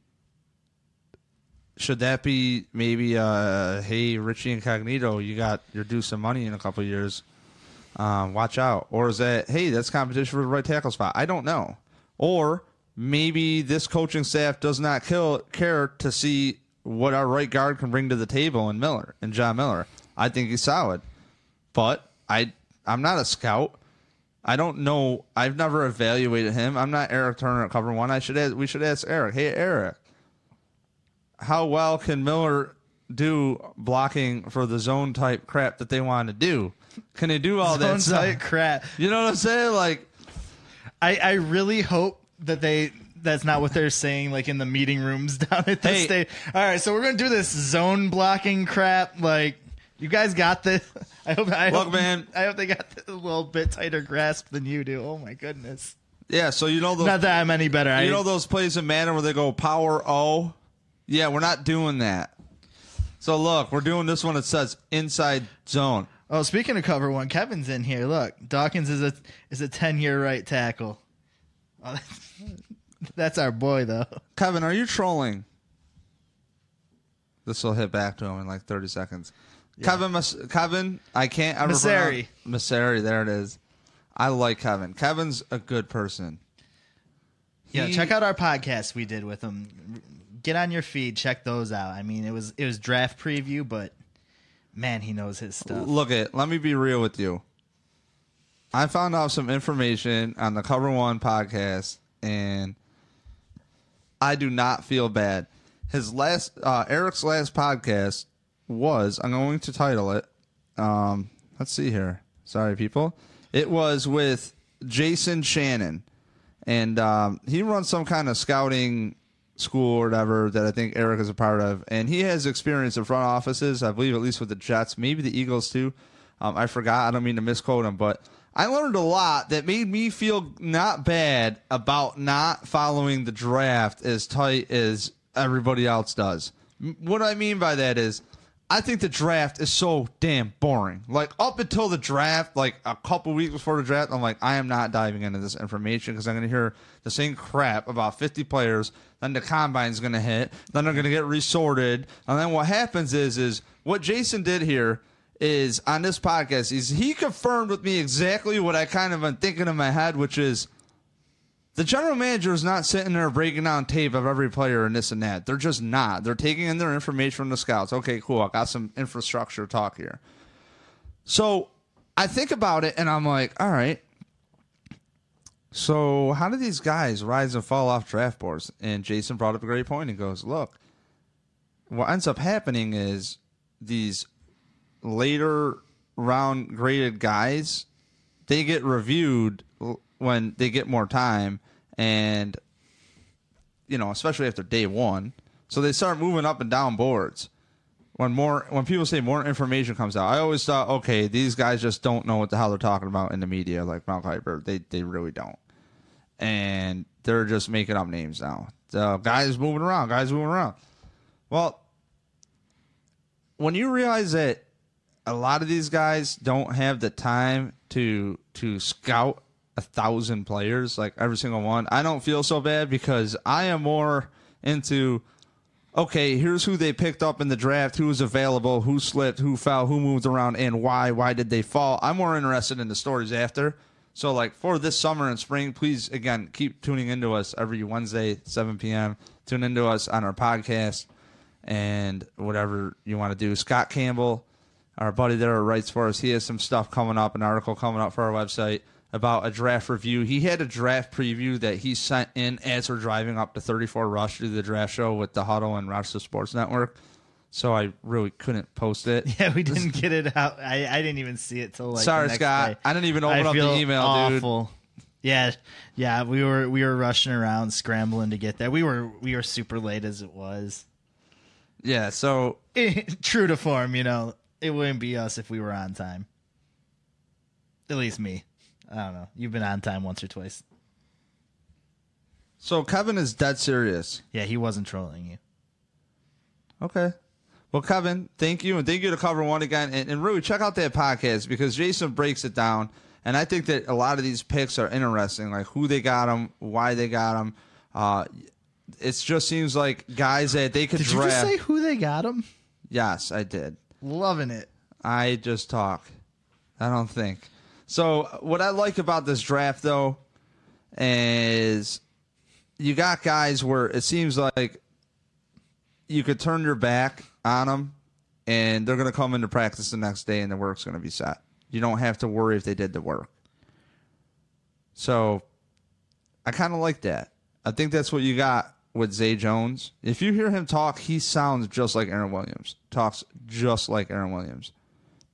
should that be maybe uh hey Richie Incognito, you got you're due some money in a couple years. Um, watch out. Or is that hey, that's competition for the right tackle spot? I don't know. Or maybe this coaching staff does not kill, care to see what our right guard can bring to the table in Miller and John Miller. I think he's solid. But I I'm not a scout. I don't know. I've never evaluated him. I'm not Eric Turner at cover one. I should ask, we should ask Eric. Hey Eric, how well can Miller do blocking for the zone type crap that they want to do? Can he do all that Zone stuff? type crap. You know what I'm saying? Like, I, I really hope that they that's not what they're saying like in the meeting rooms down at the Hey. state. All right, so we're gonna do this zone blocking crap. Like you guys got this. I hope. I Look, hope, man. I hope they got a little bit tighter grasp than you do. Oh my goodness. yeah. So you know those, Not that I'm any better. I you know those plays in Madden where they go power O. Yeah, we're not doing that. So look, we're doing this one. It says inside zone. Oh, speaking of cover one, Kevin's in here. Look, Dawkins is a is a ten year right tackle. Oh, that's, that's our boy though. Kevin, are you trolling? This will hit back to him in like 30 seconds. Kevin, Mas- Kevin, I can't Masseri. pronounce- Masseri, there it is. I like Kevin. Kevin's a good person. Yeah, He- check out our podcast we did with him. Get on your feed, check those out. I mean, it was it was draft preview, but man, he knows his stuff. Look it. Let me be real with you. I found out some information on the Cover One podcast, and I do not feel bad. His last, uh, Eric's last podcast was. I'm going to title it. Um, let's see here. Sorry, people. It was with Jason Shannon, and um, he runs some kind of scouting school or whatever that I think Eric is a part of, and he has experience in front offices. I believe at least with the Jets, maybe the Eagles too. Um, I forgot. I don't mean to misquote him, but I learned a lot that made me feel not bad about not following the draft as tight as everybody else does. What I mean by that is, I think the draft is so damn boring. Like up until the draft, like a couple weeks before the draft, I'm like, I am not diving into this information because I'm going to hear the same crap about 50 players. Then the combine's going to hit. Then they're going to get resorted. And then what happens is, is what Jason did here is on this podcast is he confirmed with me exactly what I kind of been thinking in my head, which is the general manager is not sitting there breaking down tape of every player and this and that. They're just not. They're taking in their information from the scouts. Okay, cool. I got some infrastructure talk here. So I think about it and I'm like, all right. So how do these guys rise and fall off draft boards? And Jason brought up a great point and goes, look, what ends up happening is these later round graded guys, they get reviewed when they get more time and you know, especially after day 1. So they start moving up and down boards. When more when people say more information comes out, I always thought, okay, these guys just don't know what the hell they're talking about in the media like Mel Kiper. They they really don't. And they're just making up names now. The guys moving around, guys moving around. Well, when you realize that a lot of these guys don't have the time to to scout a thousand players, like every single one, I don't feel so bad because I am more into okay, here's who they picked up in the draft, who was available, who slipped, who fell, who moved around, and why. Why did they fall? I'm more interested in the stories after. So, like for this summer and spring, please again keep tuning into us every Wednesday, 7 p.m. Tune into us on our podcast and whatever you want to do. Scott Campbell our buddy there writes for us, he has some stuff coming up, an article coming up for our website about a draft review. He had a draft preview that he sent in as we're driving up to 34 Rush to do the draft show with the Huddle and Rochester Sports Network. So I really couldn't post it. Yeah, we didn't get it out. I, I didn't even see it till like. Sorry, Scott. day. I didn't even open I up the email, dude. awful. Yeah, yeah. We were we were rushing around, scrambling to get there. We were we were super late as it was. Yeah, so True to form, you know, it wouldn't be us if we were on time. At least me. I don't know. You've been on time once or twice. so Kevin is dead serious. Yeah, he wasn't trolling you. Okay. Well, Kevin, thank you, and thank you to Cover One again, and, and really check out that podcast because Jason breaks it down, and I think that a lot of these picks are interesting, like who they got them, why they got them. Uh, it just seems like guys that they could Did you draft. just say who they got them? yes, I did. Loving it. I just talk. I don't think. So what I like about this draft though is you got guys where it seems like you could turn your back on them and they're going to come into practice the next day and the work's going to be set. You don't have to worry if they did the work. So I kind of like that. I think that's what you got with Zay Jones. If you hear him talk, he sounds just like Aaron Williams. Talks just like Aaron Williams.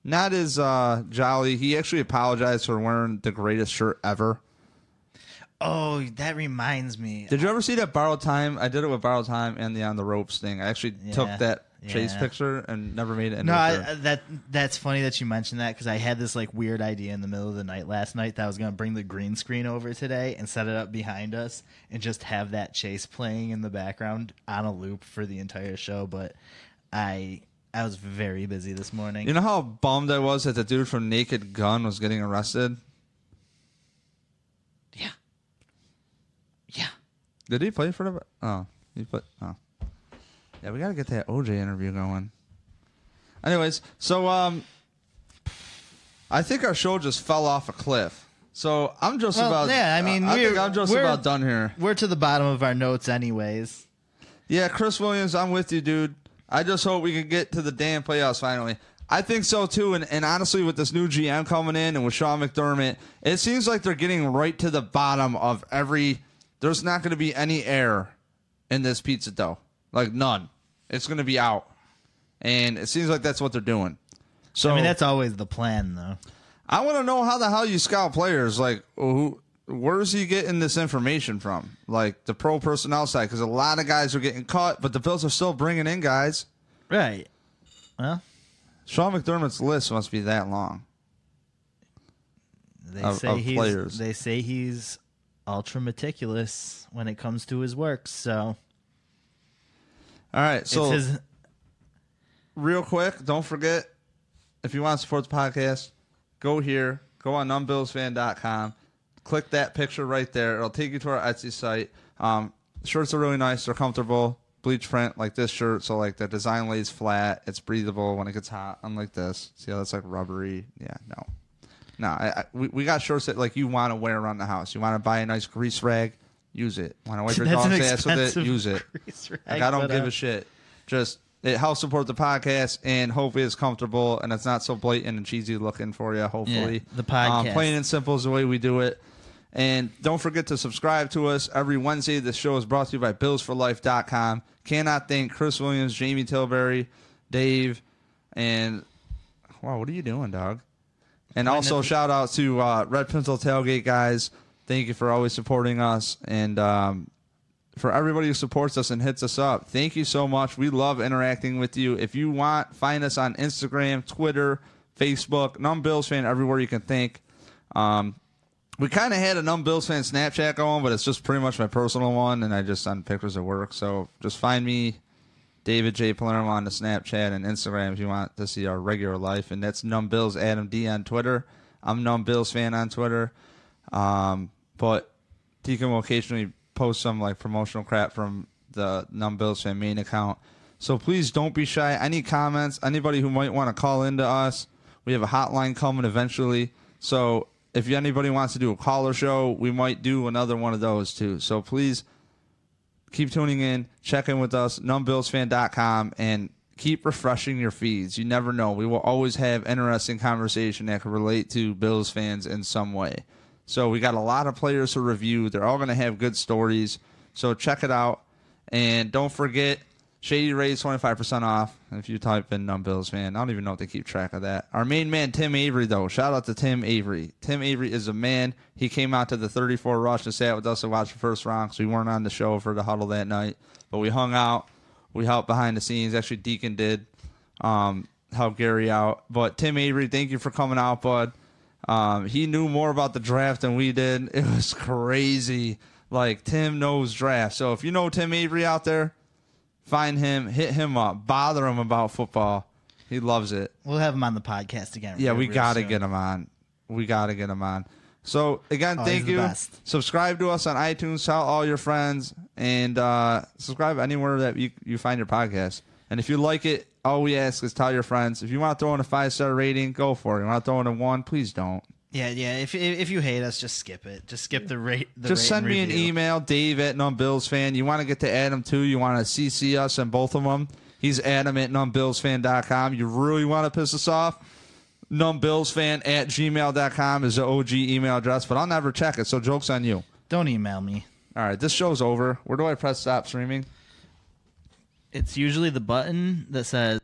Not as uh, jolly. He actually apologized for wearing the greatest shirt ever. Oh, that reminds me. Did you ever see that borrowed time? I did it with borrowed time and the on the ropes thing. I actually took that chase Yeah. picture and never made it. No, I. I- that that's funny that you mentioned that because I had this like weird idea in the middle of the night last night that I was gonna bring the green screen over today and set it up behind us and just have that chase playing in the background on a loop for the entire show. But I I was very busy this morning. You know how bummed I was that the dude from Naked Gun was getting arrested? yeah, yeah. Did he play for the? Oh, he put. Oh, yeah. We got to get that OJ interview going. Anyways, so um, I think our show just fell off a cliff. So I'm just Well, about. yeah, I mean, I think I'm just about done here. We're to the bottom of our notes, anyways. Yeah, Chris Williams, I'm with you, dude. I just hope we can get to the damn playoffs finally. I think so too, and, and honestly, with this new GM coming in and with Sean McDermott, it seems like they're getting right to the bottom of every. There's not going to be any air in this pizza dough, like none. It's going to be out, and it seems like that's what they're doing. So I mean, that's always the plan, though. I want to know how the hell you scout players. Like, who, where's he getting this information from? Like the pro personnel side, because a lot of guys are getting caught, but the Bills are still bringing in guys. Right. Well, Sean McDermott's list must be that long. they Of- say of he's players. they say he's ultra meticulous when it comes to his work. So All right, so his. real quick, don't forget if you want to support the podcast, go here, go on numbbillsfan.com, click that picture right there. It'll take you to our Etsy site. Um, shirts are really nice, they're comfortable, bleach print like this shirt, so like the design lays flat, it's breathable when it gets hot, unlike this. See how that's like rubbery? Yeah, no. No, I, I, we, we got shirts that like you want to wear around the house. You want to buy a nice grease rag, use it. Want to wipe your dog's ass with it, use it. grease Like rag, I don't but, give uh, a shit. Just it helps support the podcast, and hopefully it's comfortable and it's not so blatant and cheesy looking for you. Hopefully, the podcast. um, plain and simple is the way we do it. And don't forget to subscribe to us every Wednesday. This show is brought to you by BillsForLife.com. Cannot thank Chris Williams, Jamie Tilbury, Dave, and wow, what are you doing, dog? And also nothing. shout out to uh, Red Pencil Tailgate guys. Thank you for always supporting us, and um, for everybody who supports us and hits us up. Thank you so much. We love interacting with you. If you want, find us on Instagram, Twitter, Facebook, Numb Bills fan everywhere you can think. Um, we kind of had a Numb Bills fan Snapchat going, but it's just pretty much my personal one, and I just send pictures of work. So just find me, David J. Palermo on the Snapchat and Instagram if you want to see our regular life. And that's Numb Bills Adam D on Twitter. I'm Numb Bills fan on Twitter. Um, but Deacon will occasionally post some like promotional crap from the Numb Bills fan main account. So please don't be shy. Any comments, anybody who might want to call into us, we have a hotline coming eventually. So if anybody wants to do a caller show, we might do another one of those too. So please keep tuning in, check in with us, numbbillsfan.com, and keep refreshing your feeds. You never know. We will always have interesting conversation that can relate to Bills fans in some way. So we got a lot of players to review. They're all going to have good stories. So check it out. And don't forget, Shady Rays 25% off. If you type in Numb Bills fan, I don't even know if they keep track of that. Our main man, Tim Avery, though. Shout out to Tim Avery. Tim Avery is a man. He came out to the 34 rush and sat with us to watch the first round because we weren't on the show for the huddle that night. But we hung out. We helped behind the scenes. Actually, Deacon did um, help Gary out. But Tim Avery, thank you for coming out, bud. Um, he knew more about the draft than we did. It was crazy. Like Tim knows draft. So if you know Tim Avery out there, find him, hit him up, bother him about football. He loves it. We'll have him on the podcast again. Yeah, we real got to soon. get him on. We got to get him on. So again, Oh, thank you. best. Subscribe to us on iTunes. Tell all your friends and uh, subscribe anywhere that you you find your podcast. And if you like it, all we ask is tell your friends. If you want to throw in a five star rating, go for it. You want to throw in a one, please don't. Yeah, yeah. If if you hate us, just skip it. Just skip the rate. The Just rate send me an email, Dave at Numb Bills Fan. You want to get to Adam too? You want to CC us and both of them? He's Adam at numbbillsfan.com. You really want to piss us off? Numbbillsfan at gmail.com is the OG email address, but I'll never check it, so joke's on you. Don't email me. All right, this show's over. Where do I press stop streaming? It's usually the button that says